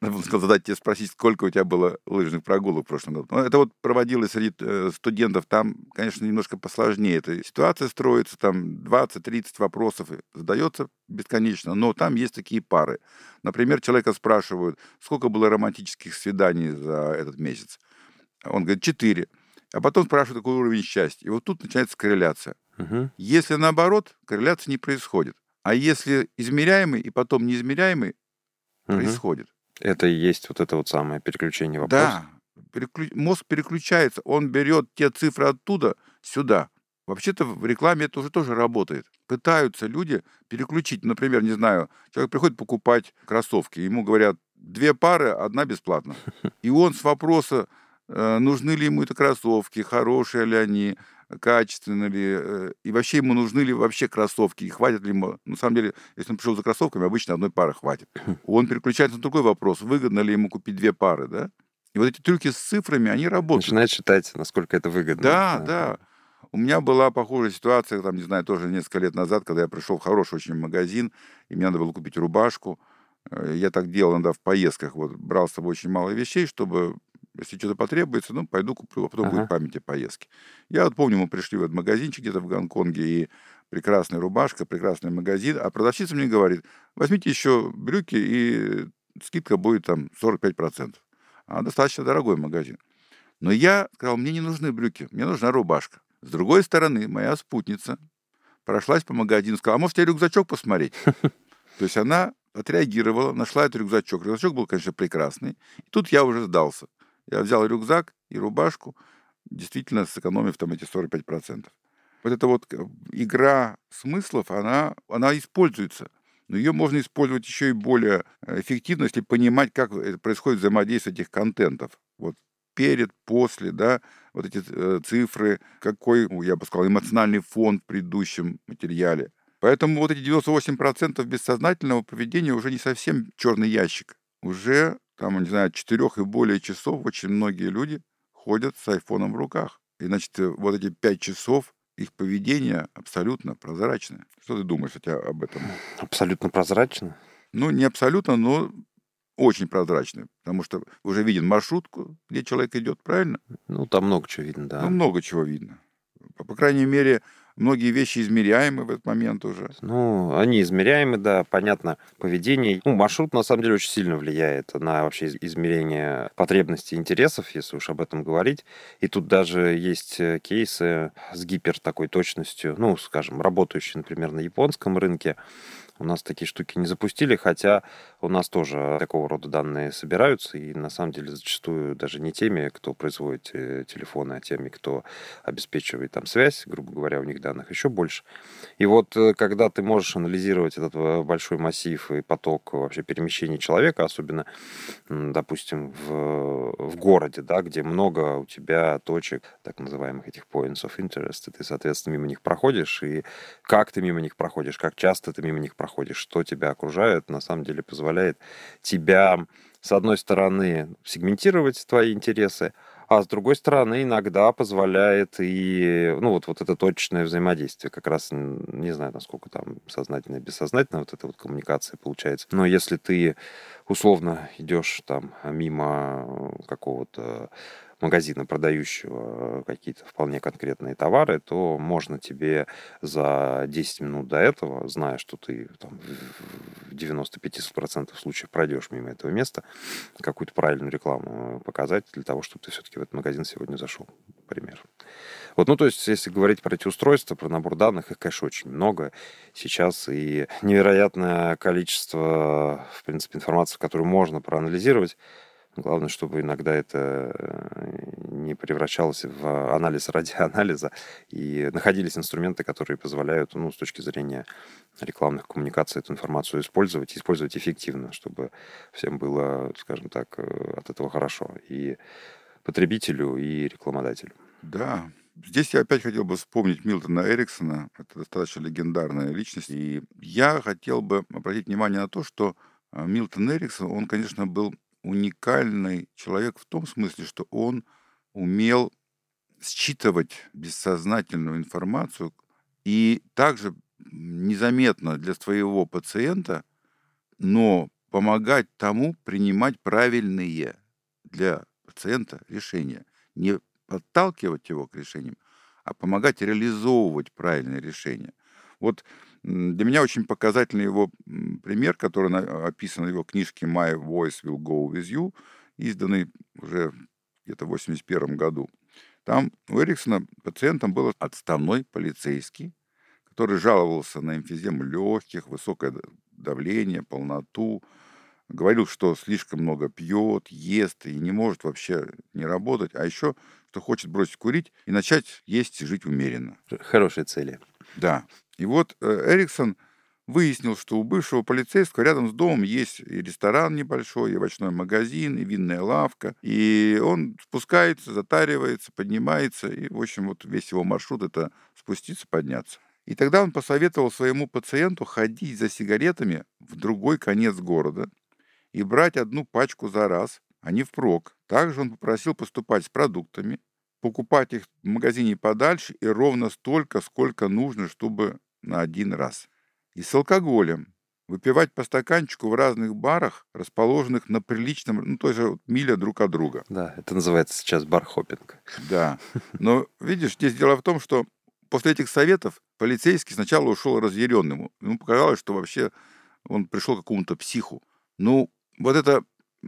Надо было задать тебе спросить, сколько у тебя было лыжных прогулок в прошлом году. Но это вот проводилось среди э, студентов. Там, конечно, немножко посложнее. Эта ситуация строится, там 20-30 вопросов задается бесконечно. Но там есть такие пары. Например, человека спрашивают, сколько было романтических свиданий за этот месяц. Он говорит, 4. А потом спрашивают, какой уровень счастья. И вот тут начинается корреляция. Угу. Если наоборот, корреляция не происходит. А если измеряемый и потом неизмеряемый Угу. происходит. Это и есть вот это вот самое переключение вопроса. Да, переклю- мозг переключается, он берет те цифры оттуда сюда. Вообще-то в рекламе это уже тоже работает. Пытаются люди переключить, например, не знаю, человек приходит покупать кроссовки, ему говорят, две пары, одна бесплатно. И он с вопроса, э, нужны ли ему это кроссовки, хорошие ли они, качественны ли, э, и вообще ему нужны ли вообще кроссовки, и хватит ли ему. На самом деле, если он пришел за кроссовками, обычно одной пары хватит. Он переключается на другой вопрос, выгодно ли ему купить две пары, да? И вот эти трюки с цифрами, они работают. Начинает считать, насколько это выгодно. Да, да. У меня была похожая ситуация, там, не знаю, тоже несколько лет назад, когда я пришел в хороший очень магазин, и мне надо было купить рубашку. Э, Я так делал иногда в поездках, вот брал с собой очень мало вещей, чтобы, если что-то потребуется, ну, пойду куплю, а потом Ага. будет память о поездке. Я вот помню, мы пришли в этот магазинчик где-то в Гонконге, и прекрасная рубашка, прекрасный магазин, а продавщица мне говорит, возьмите еще брюки, и скидка будет там 45%. А достаточно дорогой магазин. Но я сказал, мне не нужны брюки, мне нужна рубашка. С другой стороны, моя спутница прошлась по магазину, сказала, а может, тебе рюкзачок посмотреть? То есть она отреагировала, нашла этот рюкзачок. Рюкзачок был, конечно, прекрасный. И тут я уже сдался. Я взял рюкзак и рубашку, действительно сэкономив там эти 45%. Вот эта вот э, игра смыслов, она, она используется. Но ее можно использовать еще и более э, эффективно, если понимать, как это происходит взаимодействие этих контентов. Вот перед, после, да, вот эти э, цифры, какой, ну, я бы сказал, эмоциональный фон в предыдущем материале. Поэтому вот эти 98% бессознательного поведения уже не совсем черный ящик. Уже, там, не знаю, четырех и более часов очень многие люди ходят с айфоном в руках. И, значит, э, вот эти пять часов их поведение абсолютно прозрачное. Что ты думаешь хотя об этом? Абсолютно прозрачно. Ну, не абсолютно, но очень прозрачное, потому что уже виден маршрутку, где человек идет, правильно? Ну, там много чего видно, да. Ну, много чего видно. По, по крайней мере, многие вещи измеряемы в этот момент уже. Ну, они измеряемы, да, понятно, поведение. Ну, маршрут, на самом деле, очень сильно влияет на вообще измерение потребностей и интересов, если уж об этом говорить. И тут даже есть э, кейсы с гипер такой точностью, ну, скажем, работающие, например, на японском рынке, у нас такие штуки не запустили, хотя у нас тоже такого рода данные собираются, и на самом деле зачастую даже не теми, кто производит э, телефоны, а теми, кто обеспечивает там связь, грубо говоря, у них данных еще больше. И вот э, когда ты можешь анализировать этот э, большой массив и поток вообще перемещений человека, особенно, допустим, в, в городе, да, где много у тебя точек, так называемых этих points of interest, и ты, соответственно, мимо них проходишь, и как ты мимо них проходишь, как часто ты мимо них проходишь, проходишь, что тебя окружает, на самом деле позволяет тебя, с одной стороны, сегментировать твои интересы, а с другой стороны, иногда позволяет и, ну, вот, вот это точечное взаимодействие. Как раз, не знаю, насколько там сознательно и бессознательно вот эта вот коммуникация получается. Но если ты условно идешь там мимо какого-то магазина, продающего какие-то вполне конкретные товары, то можно тебе за 10 минут до этого, зная, что ты там, в 95% случаев пройдешь мимо этого места, какую-то правильную рекламу показать для того, чтобы ты все-таки в этот магазин сегодня зашел, например. Вот, ну, то есть, если говорить про эти устройства, про набор данных, их, конечно, очень много сейчас, и невероятное количество, в принципе, информации, которую можно проанализировать, Главное, чтобы иногда это э, не превращалось в анализ ради анализа, и находились инструменты, которые позволяют, ну, с точки зрения рекламных коммуникаций, эту информацию использовать, использовать эффективно, чтобы всем было, скажем так, э, от этого хорошо. И потребителю, и рекламодателю. Да, Здесь я опять хотел бы вспомнить Милтона Эриксона. Это достаточно легендарная личность. И я хотел бы обратить внимание на то, что э, Милтон Эриксон, он, конечно, был уникальный человек в том смысле, что он умел считывать бессознательную информацию и также незаметно для своего пациента, но помогать тому принимать правильные для пациента решения. Не подталкивать его к решениям, а помогать реализовывать правильные решения. Вот для меня очень показательный его пример, который описан в его книжке «My Voice Will Go With You», изданной уже где-то в 81 году. Там у Эриксона пациентом был отставной полицейский, который жаловался на эмфизему легких, высокое давление, полноту, говорил, что слишком много пьет, ест и не может вообще не работать, а еще, что хочет бросить курить и начать есть и жить умеренно. Хорошие цели. Да. И вот э, Эриксон выяснил, что у бывшего полицейского рядом с домом есть и ресторан небольшой, и овощной магазин, и винная лавка. И он спускается, затаривается, поднимается. И, в общем, вот весь его маршрут — это спуститься, подняться. И тогда он посоветовал своему пациенту ходить за сигаретами в другой конец города и брать одну пачку за раз, а не впрок. Также он попросил поступать с продуктами, покупать их в магазине подальше и ровно столько, сколько нужно, чтобы на один раз. И с алкоголем. Выпивать по стаканчику в разных барах, расположенных на приличном, ну, то есть вот миля друг от друга. Да, это называется сейчас бар-хоппинг. Да. Но, видишь, здесь дело в том, что после этих советов полицейский сначала ушел разъяренным. Ему показалось, что вообще он пришел к какому-то психу. Ну, вот это...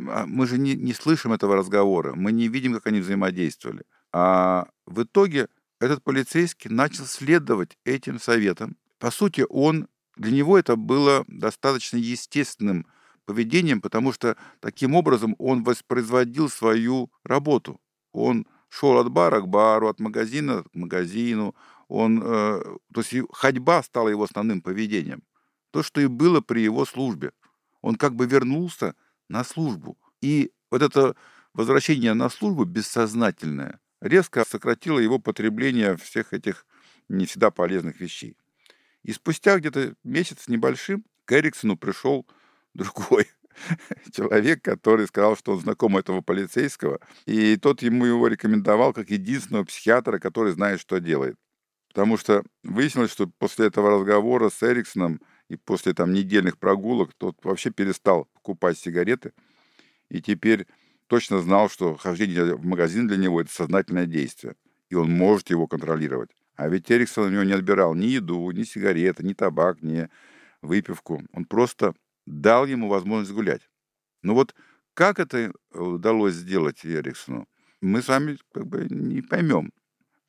А, мы же не, не слышим этого разговора, мы не видим, как они взаимодействовали. А в итоге этот полицейский начал следовать этим советам. По сути, он для него это было достаточно естественным поведением, потому что таким образом он воспроизводил свою работу. Он шел от бара к бару, от магазина к магазину. Он, э, то есть ходьба стала его основным поведением. То, что и было при его службе. Он как бы вернулся на службу. И вот это возвращение на службу бессознательное, резко сократило его потребление всех этих не всегда полезных вещей. И спустя где-то месяц с небольшим к Эриксону пришел другой человек, который сказал, что он знаком этого полицейского, и тот ему его рекомендовал как единственного психиатра, который знает, что делает. Потому что выяснилось, что после этого разговора с Эриксоном и после там недельных прогулок тот вообще перестал покупать сигареты, и теперь точно знал, что хождение в магазин для него – это сознательное действие, и он может его контролировать. А ведь Эриксон у него не отбирал ни еду, ни сигареты, ни табак, ни выпивку. Он просто дал ему возможность гулять. Ну вот как это удалось сделать Эриксону, мы с вами как бы не поймем.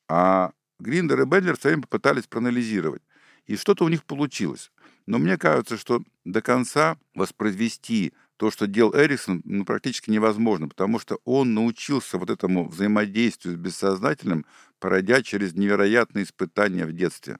А Гриндер и Бедлер все время попытались проанализировать. И что-то у них получилось. Но мне кажется, что до конца воспроизвести то, что делал Эриксон, ну, практически невозможно, потому что он научился вот этому взаимодействию с бессознательным, пройдя через невероятные испытания в детстве.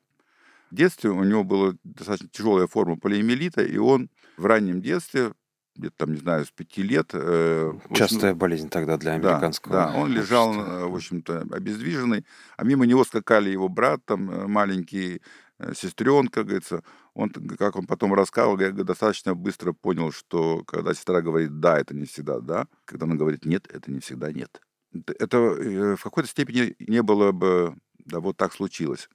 В детстве у него была достаточно тяжелая форма полиэмилита, и он в раннем детстве, где-то там, не знаю, с пяти лет... Э, Частая общем, болезнь тогда для американского Да, да он лежал, э, в общем-то, обездвиженный, а мимо него скакали его брат, там, э, маленький, э, сестренка, говорится. Он, как он потом рассказывал, я достаточно быстро понял, что когда сестра говорит «да», это не всегда «да», когда она говорит «нет», это не всегда «нет». Это в какой-то степени не было бы, да, вот так случилось.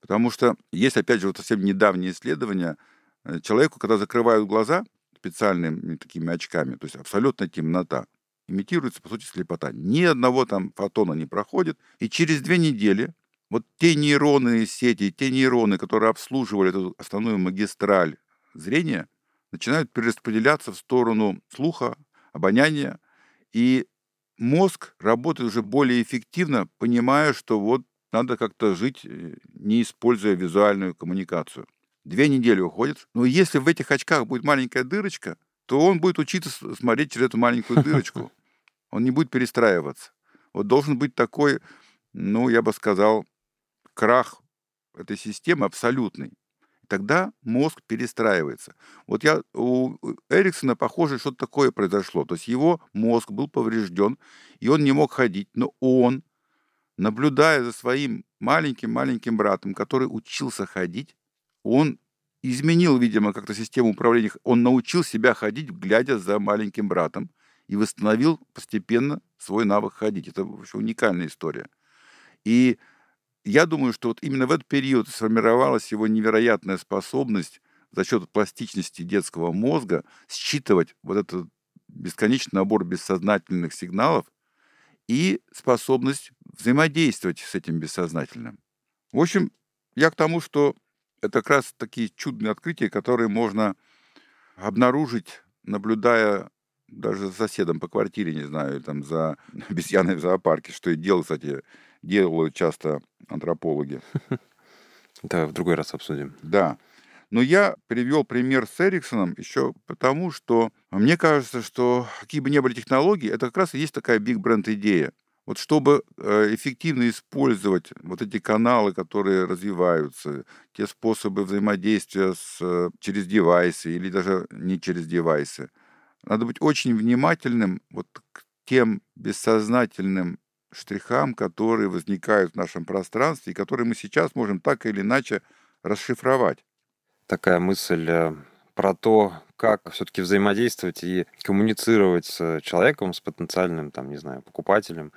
Потому что есть, опять же, вот совсем недавние исследования. Э, человеку, когда закрывают глаза специальными такими очками, то есть абсолютно темнота, имитируется, по сути, слепота. Ни одного там фотона не проходит. И через две недели вот те нейронные сети, те нейроны, которые обслуживали эту основную магистраль зрения, начинают перераспределяться в сторону слуха, обоняния, и мозг работает уже более эффективно, понимая, что вот надо как-то жить, э, не используя визуальную коммуникацию. Две недели уходит. Но если в этих очках будет маленькая дырочка, то он будет учиться смотреть через эту маленькую дырочку. Он не будет перестраиваться. Вот должен быть такой, ну, я бы сказал, крах этой системы абсолютный. Тогда мозг перестраивается. Вот я у Эриксона, похоже, что-то такое произошло. То есть его мозг был поврежден, и он не мог ходить, но он наблюдая за своим маленьким-маленьким братом, который учился ходить, он изменил, видимо, как-то систему управления. Он научил себя ходить, глядя за маленьким братом, и восстановил постепенно свой навык ходить. Это вообще уникальная история. И я думаю, что вот именно в этот период сформировалась его невероятная способность за счет пластичности детского мозга считывать вот этот бесконечный набор бессознательных сигналов и способность взаимодействовать с этим бессознательным. В общем, я к тому, что это как раз такие чудные открытия, которые можно обнаружить, наблюдая даже за соседом по квартире, не знаю, там за обезьяной в зоопарке, что и делают, кстати, делают часто антропологи. Это в другой раз обсудим. Да. Но я привел пример с Эриксоном еще потому, что мне кажется, что какие бы ни были технологии, это как раз и есть такая big бренд идея. Вот чтобы э, эффективно использовать вот эти каналы, которые развиваются, те способы взаимодействия с, э, через девайсы или даже не через девайсы, надо быть очень внимательным вот к тем бессознательным штрихам, которые возникают в нашем пространстве и которые мы сейчас можем так или иначе расшифровать. Такая мысль э, про то, как все-таки взаимодействовать и коммуницировать с человеком, с потенциальным, там, не знаю, покупателем,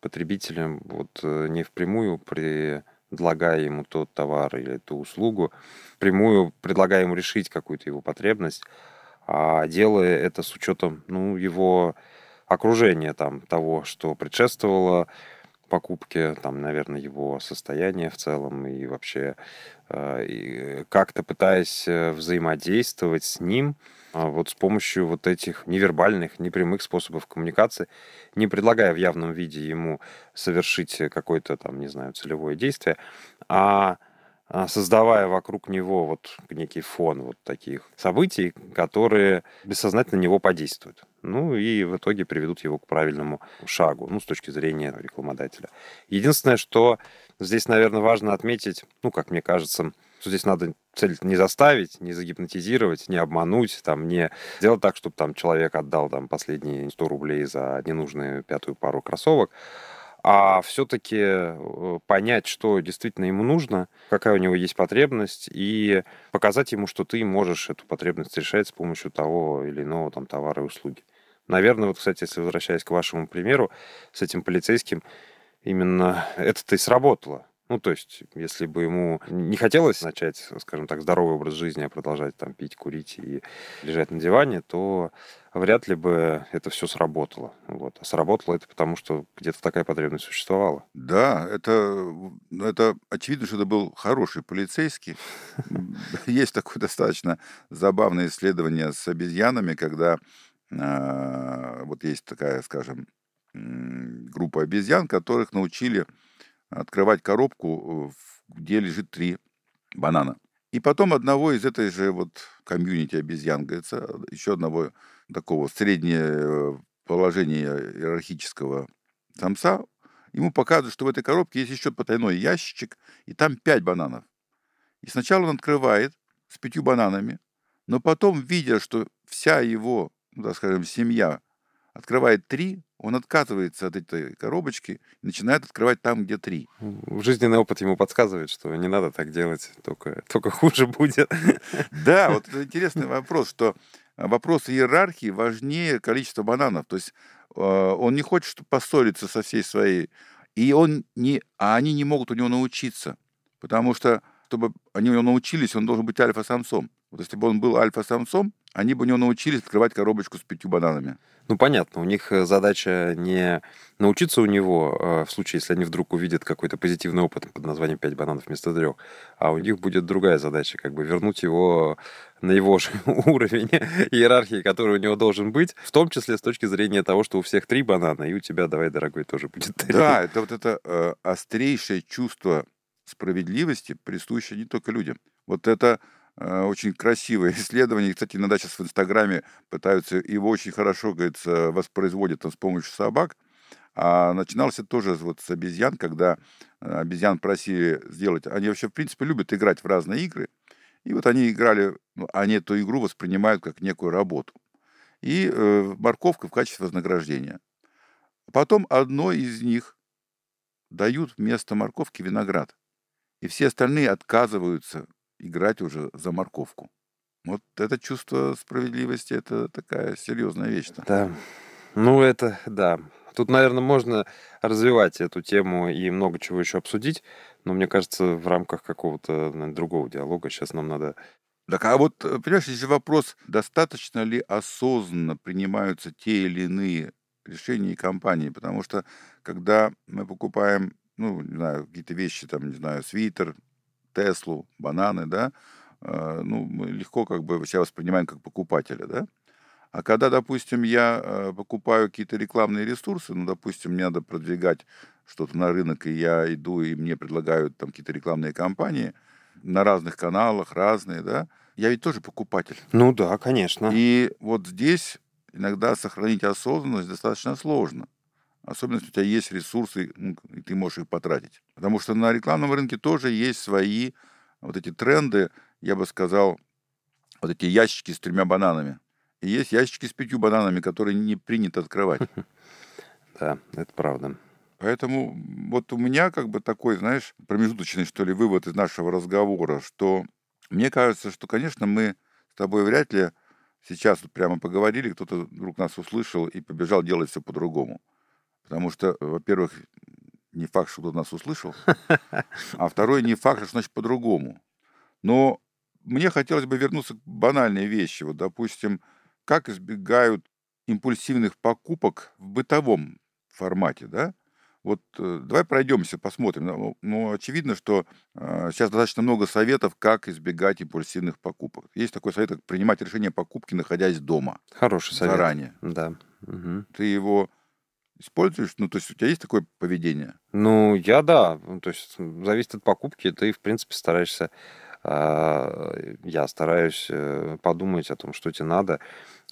потребителем, вот э, не впрямую предлагая ему тот товар или ту услугу, прямую предлагая ему решить какую-то его потребность, а делая это с учетом ну, его окружения, там, того, что предшествовало покупке, там, наверное, его состояние в целом и вообще э, как-то пытаясь э, взаимодействовать с ним а, вот с помощью вот этих невербальных, непрямых способов коммуникации, не предлагая в явном виде ему совершить какое-то там, не знаю, целевое действие, а а, создавая вокруг него вот некий фон вот таких событий, которые бессознательно на него подействуют. Ну и в итоге приведут его к правильному шагу, ну, с точки зрения рекламодателя. Единственное, что здесь, наверное, важно отметить, ну, как мне кажется, что здесь надо цель не заставить, не загипнотизировать, не обмануть, там, не сделать так, чтобы там человек отдал там последние 100 рублей за ненужную пятую пару кроссовок, а все-таки э, понять, что действительно ему нужно, какая у него есть потребность, и показать ему, что ты можешь эту потребность решать с помощью того или иного там товара и услуги. Наверное, вот, кстати, если возвращаясь к вашему примеру с этим полицейским, именно это-то и сработало. Ну, то есть, если бы ему не хотелось начать, скажем так, здоровый образ жизни, а продолжать там пить, курить и лежать на диване, то вряд ли бы это все сработало. Вот. А сработало это потому, что где-то такая потребность существовала. Да, это, это очевидно, что это был хороший полицейский. Есть такое достаточно забавное исследование с обезьянами, когда а, вот есть такая, скажем, группа обезьян, которых научили открывать коробку, э, где лежит три банана. И потом одного из этой же вот комьюнити обезьян, говорится, еще одного такого среднего э, положения иерархического самца, ему показывают, что в этой коробке есть еще потайной ящичек, и там пять бананов. И сначала он открывает с пятью бананами, но потом, видя, что вся его, ну, так скажем, семья открывает три, он отказывается от этой коробочки и начинает открывать там, где три. Жизненный опыт ему подсказывает, что не надо так делать, только, только хуже будет. Да, вот это интересный вопрос, что вопрос иерархии важнее количества бананов. То есть э, он не хочет поссориться со всей своей... И он не... А они не могут у него научиться. Потому что, чтобы они у него научились, он должен быть альфа-самцом. Вот если бы он был альфа-самцом, они бы у него научились открывать коробочку с пятью бананами. Ну, понятно, у них э, задача не научиться у него, э, в случае, если они вдруг увидят какой-то позитивный опыт под названием «пять бананов» вместо трех, а у них будет другая задача, как бы вернуть его на его же уровень иерархии, который у него должен быть, в том числе с точки зрения того, что у всех три банана, и у тебя, давай, дорогой, тоже будет три. Да, это вот это э, острейшее чувство справедливости присуще не только людям. Вот это очень красивое исследование. Кстати, иногда сейчас в Инстаграме пытаются его очень хорошо, говорится, воспроизводят с помощью собак. А начиналось тоже вот с обезьян, когда э, обезьян просили сделать... Они вообще, в принципе, любят играть в разные игры. И вот они играли, ну, они эту игру воспринимают как некую работу. И э, морковка в качестве вознаграждения. Потом одной из них дают вместо морковки виноград. И все остальные отказываются играть уже за морковку. Вот это чувство справедливости, это такая серьезная вещь. -то. Да. Ну, это, да. Тут, наверное, можно развивать эту тему и много чего еще обсудить, но мне кажется, в рамках какого-то наверное, другого диалога сейчас нам надо... Так, а вот, э, понимаешь, здесь вопрос, достаточно ли осознанно принимаются те или иные решения и компании, потому что когда мы покупаем, ну, не знаю, какие-то вещи, там, не знаю, свитер, Теслу, бананы, да, э, ну, мы легко как бы себя воспринимаем как покупателя, да. А когда, допустим, я э, покупаю какие-то рекламные ресурсы, ну, допустим, мне надо продвигать что-то на рынок, и я иду, и мне предлагают там какие-то рекламные кампании на разных каналах, разные, да, я ведь тоже покупатель. Ну да, конечно. И вот здесь иногда сохранить осознанность достаточно сложно. Особенно, если у тебя есть ресурсы, ну, и ты можешь их потратить. Потому что на рекламном рынке тоже есть свои вот эти тренды, я бы сказал, вот эти ящики с тремя бананами. И есть ящики с пятью бананами, которые не принято открывать. Да, это правда. Поэтому вот у меня как бы такой, знаешь, промежуточный, что ли, вывод из нашего разговора, что мне кажется, что, конечно, мы с тобой вряд ли сейчас вот прямо поговорили, кто-то вдруг нас услышал и побежал делать все по-другому. Потому что, во-первых, не факт, что кто нас услышал, а второй не факт, что значит по-другому. Но мне хотелось бы вернуться к банальной вещи. Вот, допустим, как избегают импульсивных покупок в бытовом формате, да? Вот э, давай пройдемся, посмотрим. Ну, ну очевидно, что э, сейчас достаточно много советов, как избегать импульсивных покупок. Есть такой совет, как принимать решение покупки, находясь дома. Хороший совет. Заранее. Да. Угу. Ты его используешь? Ну, то есть у тебя есть такое поведение? Ну, я да. Ну, то есть зависит от покупки. Ты, в принципе, стараешься... Э, я стараюсь э, подумать о том, что тебе надо,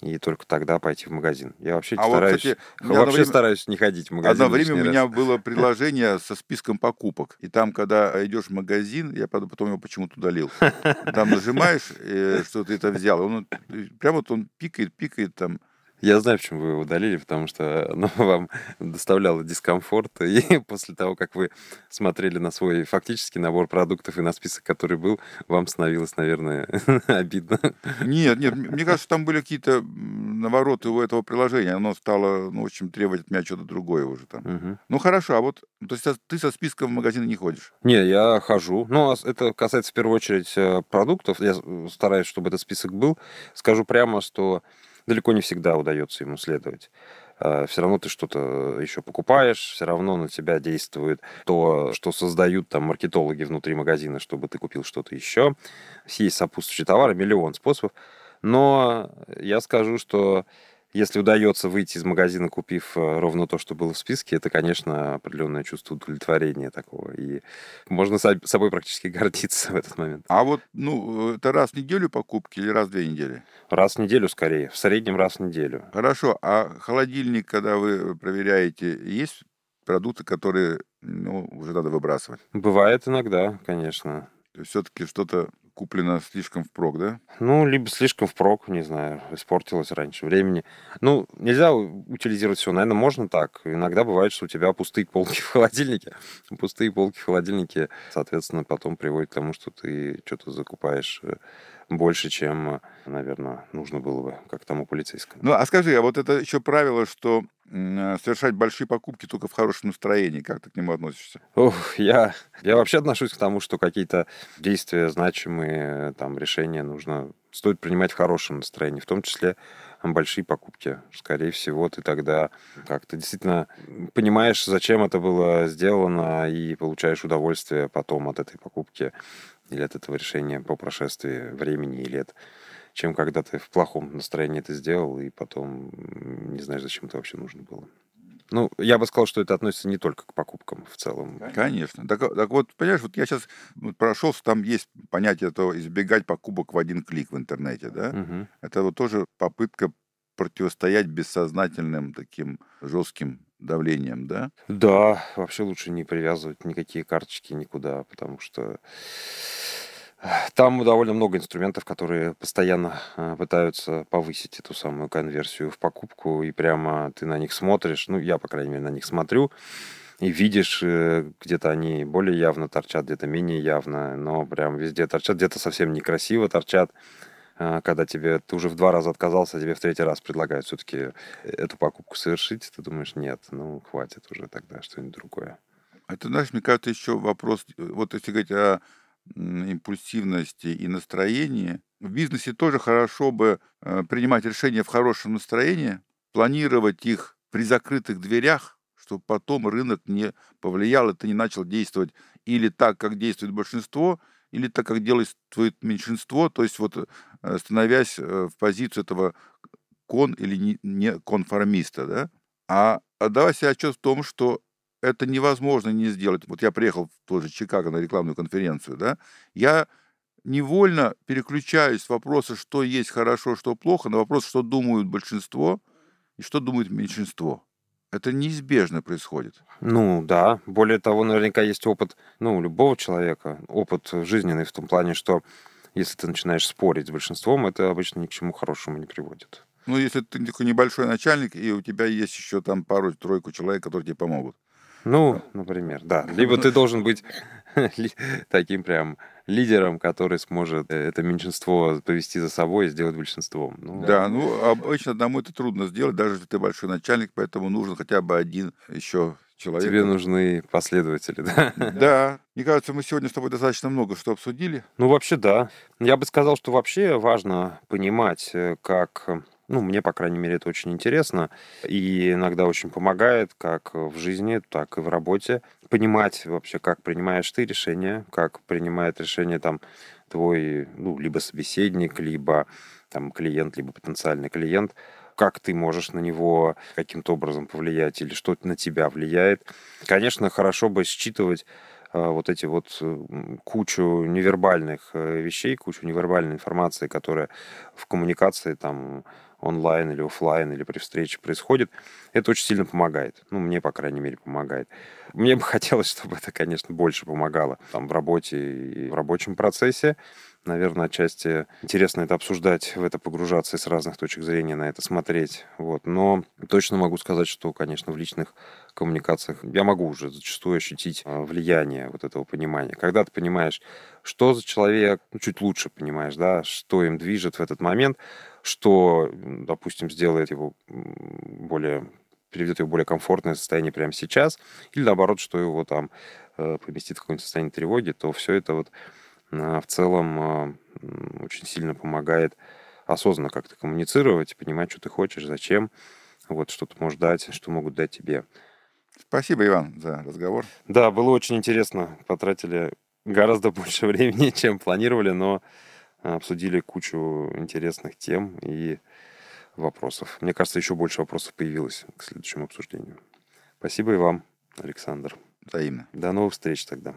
и только тогда пойти в магазин. Я вообще а стараюсь... Вот, кстати, вообще время... стараюсь не ходить в магазин. Одно время у меня раз. было приложение со списком покупок. И там, когда идешь в магазин, я потом его почему-то удалил. Там нажимаешь, э, что ты это взял. Он, прямо вот он пикает, пикает там Я знаю, почему вы его удалили, потому что оно вам доставляло дискомфорт. И после того, как вы смотрели на свой фактический набор продуктов и на список, который был, вам становилось, наверное, обидно. Нет, нет, мне кажется, там были какие-то навороты у этого приложения. Оно стало, ну, в общем, требовать от меня что-то другое уже там. Угу. Ну, хорошо, а вот то есть ты со списком в магазины не ходишь? Не, я хожу. Ну, а это касается в первую очередь э, продуктов. Я стараюсь, чтобы этот список был. Скажу прямо, что далеко не всегда удается ему следовать. А, все равно ты что-то еще покупаешь, все равно на тебя действует то, что создают там маркетологи внутри магазина, чтобы ты купил что-то еще. Есть сопутствующие товары, миллион способов. Но я скажу, что если удается выйти из магазина, купив э, ровно то, что было в списке, это, конечно, определенное чувство удовлетворения такого. И можно собой практически гордиться в этот момент. А вот, ну, это раз в неделю покупки или раз в две недели? Раз в неделю скорее. В среднем раз в неделю. Хорошо. А холодильник, когда вы проверяете, есть продукты, которые ну, уже надо выбрасывать? Бывает иногда, конечно. Все-таки что-то куплено слишком впрок, да? Ну, либо слишком впрок, не знаю, испортилось раньше времени. Ну, нельзя утилизировать все. Наверное, можно так. Иногда бывает, что у тебя пустые полки в холодильнике. Пустые полки в холодильнике, соответственно, потом приводит к тому, что ты что-то закупаешь э, больше, чем, наверное, нужно было бы, как тому полицейскому. Ну, а скажи, а вот это еще правило, что э, совершать большие покупки только в хорошем настроении. Как ты к нему относишься? Ух, я, я вообще отношусь к тому, что какие-то действия значимые, там, решения нужно, стоит принимать в хорошем настроении, в том числе большие покупки. Скорее всего, ты тогда как-то действительно понимаешь, зачем это было сделано, и получаешь удовольствие потом от этой покупки или от этого решения по прошествии времени и лет, чем когда ты в плохом настроении это сделал, и потом не знаешь, зачем это вообще нужно было. Ну, я бы сказал, что это относится не только к покупкам в целом. Конечно. Так, так вот, понимаешь, вот я сейчас прошелся, там есть понятие этого избегать покупок в один клик в интернете, да? Угу. Это вот тоже попытка противостоять бессознательным таким жестким давлением, да? Да, вообще лучше не привязывать никакие карточки никуда, потому что там довольно много инструментов, которые постоянно а, пытаются повысить эту самую конверсию в покупку, и прямо ты на них смотришь, ну, я, по крайней мере, на них смотрю, и видишь, э, где-то они более явно торчат, где-то менее явно, но прям везде торчат, где-то совсем некрасиво торчат. А, когда тебе ты уже в два раза отказался, а тебе в третий раз предлагают все-таки эту покупку совершить, ты думаешь, нет, ну хватит уже тогда что-нибудь другое. Это, знаешь, мне кажется, еще вопрос, вот если говорить о импульсивности и настроении, в бизнесе тоже хорошо бы э, принимать решения в хорошем настроении, планировать их при закрытых дверях, чтобы потом рынок не повлиял, и ты не начал действовать или так, как действует большинство, или так, как делает меньшинство, то есть вот э, становясь э, в позицию этого кон или не конформиста, да, а отдавая себе отчет в том, что это невозможно не сделать. Вот я приехал в тот же Чикаго на рекламную конференцию, да, я невольно переключаюсь с вопроса, что есть хорошо, что плохо, на вопрос, что думают большинство и что думает меньшинство. Это неизбежно происходит. Ну да. Более того, наверняка есть опыт, ну, любого человека, опыт жизненный в том плане, что если ты начинаешь спорить с большинством, это обычно ни к чему хорошему не приводит. Ну, если ты такой небольшой начальник, и у тебя есть еще там пару-тройку человек, которые тебе помогут. Ну, например, да. Либо ты должен быть таким прям лидером, который сможет э, это меньшинство повести за собой и сделать большинством. Ну, да, ну обычно одному это трудно сделать, даже если ты большой начальник, поэтому нужен хотя бы один еще человек. Тебе нужны последователи, да? Да. Мне кажется, мы сегодня с тобой достаточно много что обсудили. Ну, вообще, да. Я бы сказал, что вообще важно понимать, э, как ну, мне, по крайней мере, это очень интересно и иногда очень помогает как в жизни, так и в работе. Понимать вообще, как принимаешь ты решения, как принимает решение там твой, ну, либо собеседник, либо там клиент, либо потенциальный клиент, как ты можешь на него каким-то образом повлиять или что на тебя влияет. Конечно, хорошо бы считывать а, вот эти вот кучу невербальных э, вещей, кучу невербальной информации, которая в коммуникации там онлайн или офлайн или при встрече происходит, это очень сильно помогает. Ну, мне, по крайней мере, помогает. Мне бы хотелось, чтобы это, конечно, больше помогало там в работе и в рабочем процессе. Наверное, отчасти интересно это обсуждать, в это погружаться и с разных точек зрения на это смотреть. Вот. Но точно могу сказать, что, конечно, в личных коммуникациях я могу уже зачастую ощутить а, влияние вот этого понимания. Когда ты понимаешь, что за человек, ну, чуть лучше понимаешь, да, что им движет в этот момент, что, допустим, сделает его более приведет его в более комфортное состояние прямо сейчас, или наоборот, что его там э, поместит в какое-нибудь состояние тревоги, то все это вот в целом а, очень сильно помогает осознанно как-то коммуницировать, понимать, что ты хочешь, зачем, вот, что ты можешь дать, что могут дать тебе. Спасибо, Иван, за разговор. Да, было очень интересно. Потратили гораздо больше времени, чем планировали, но обсудили кучу интересных тем и вопросов. Мне кажется, еще больше вопросов появилось к следующему обсуждению. Спасибо и вам, Александр. Взаимно. До новых встреч тогда.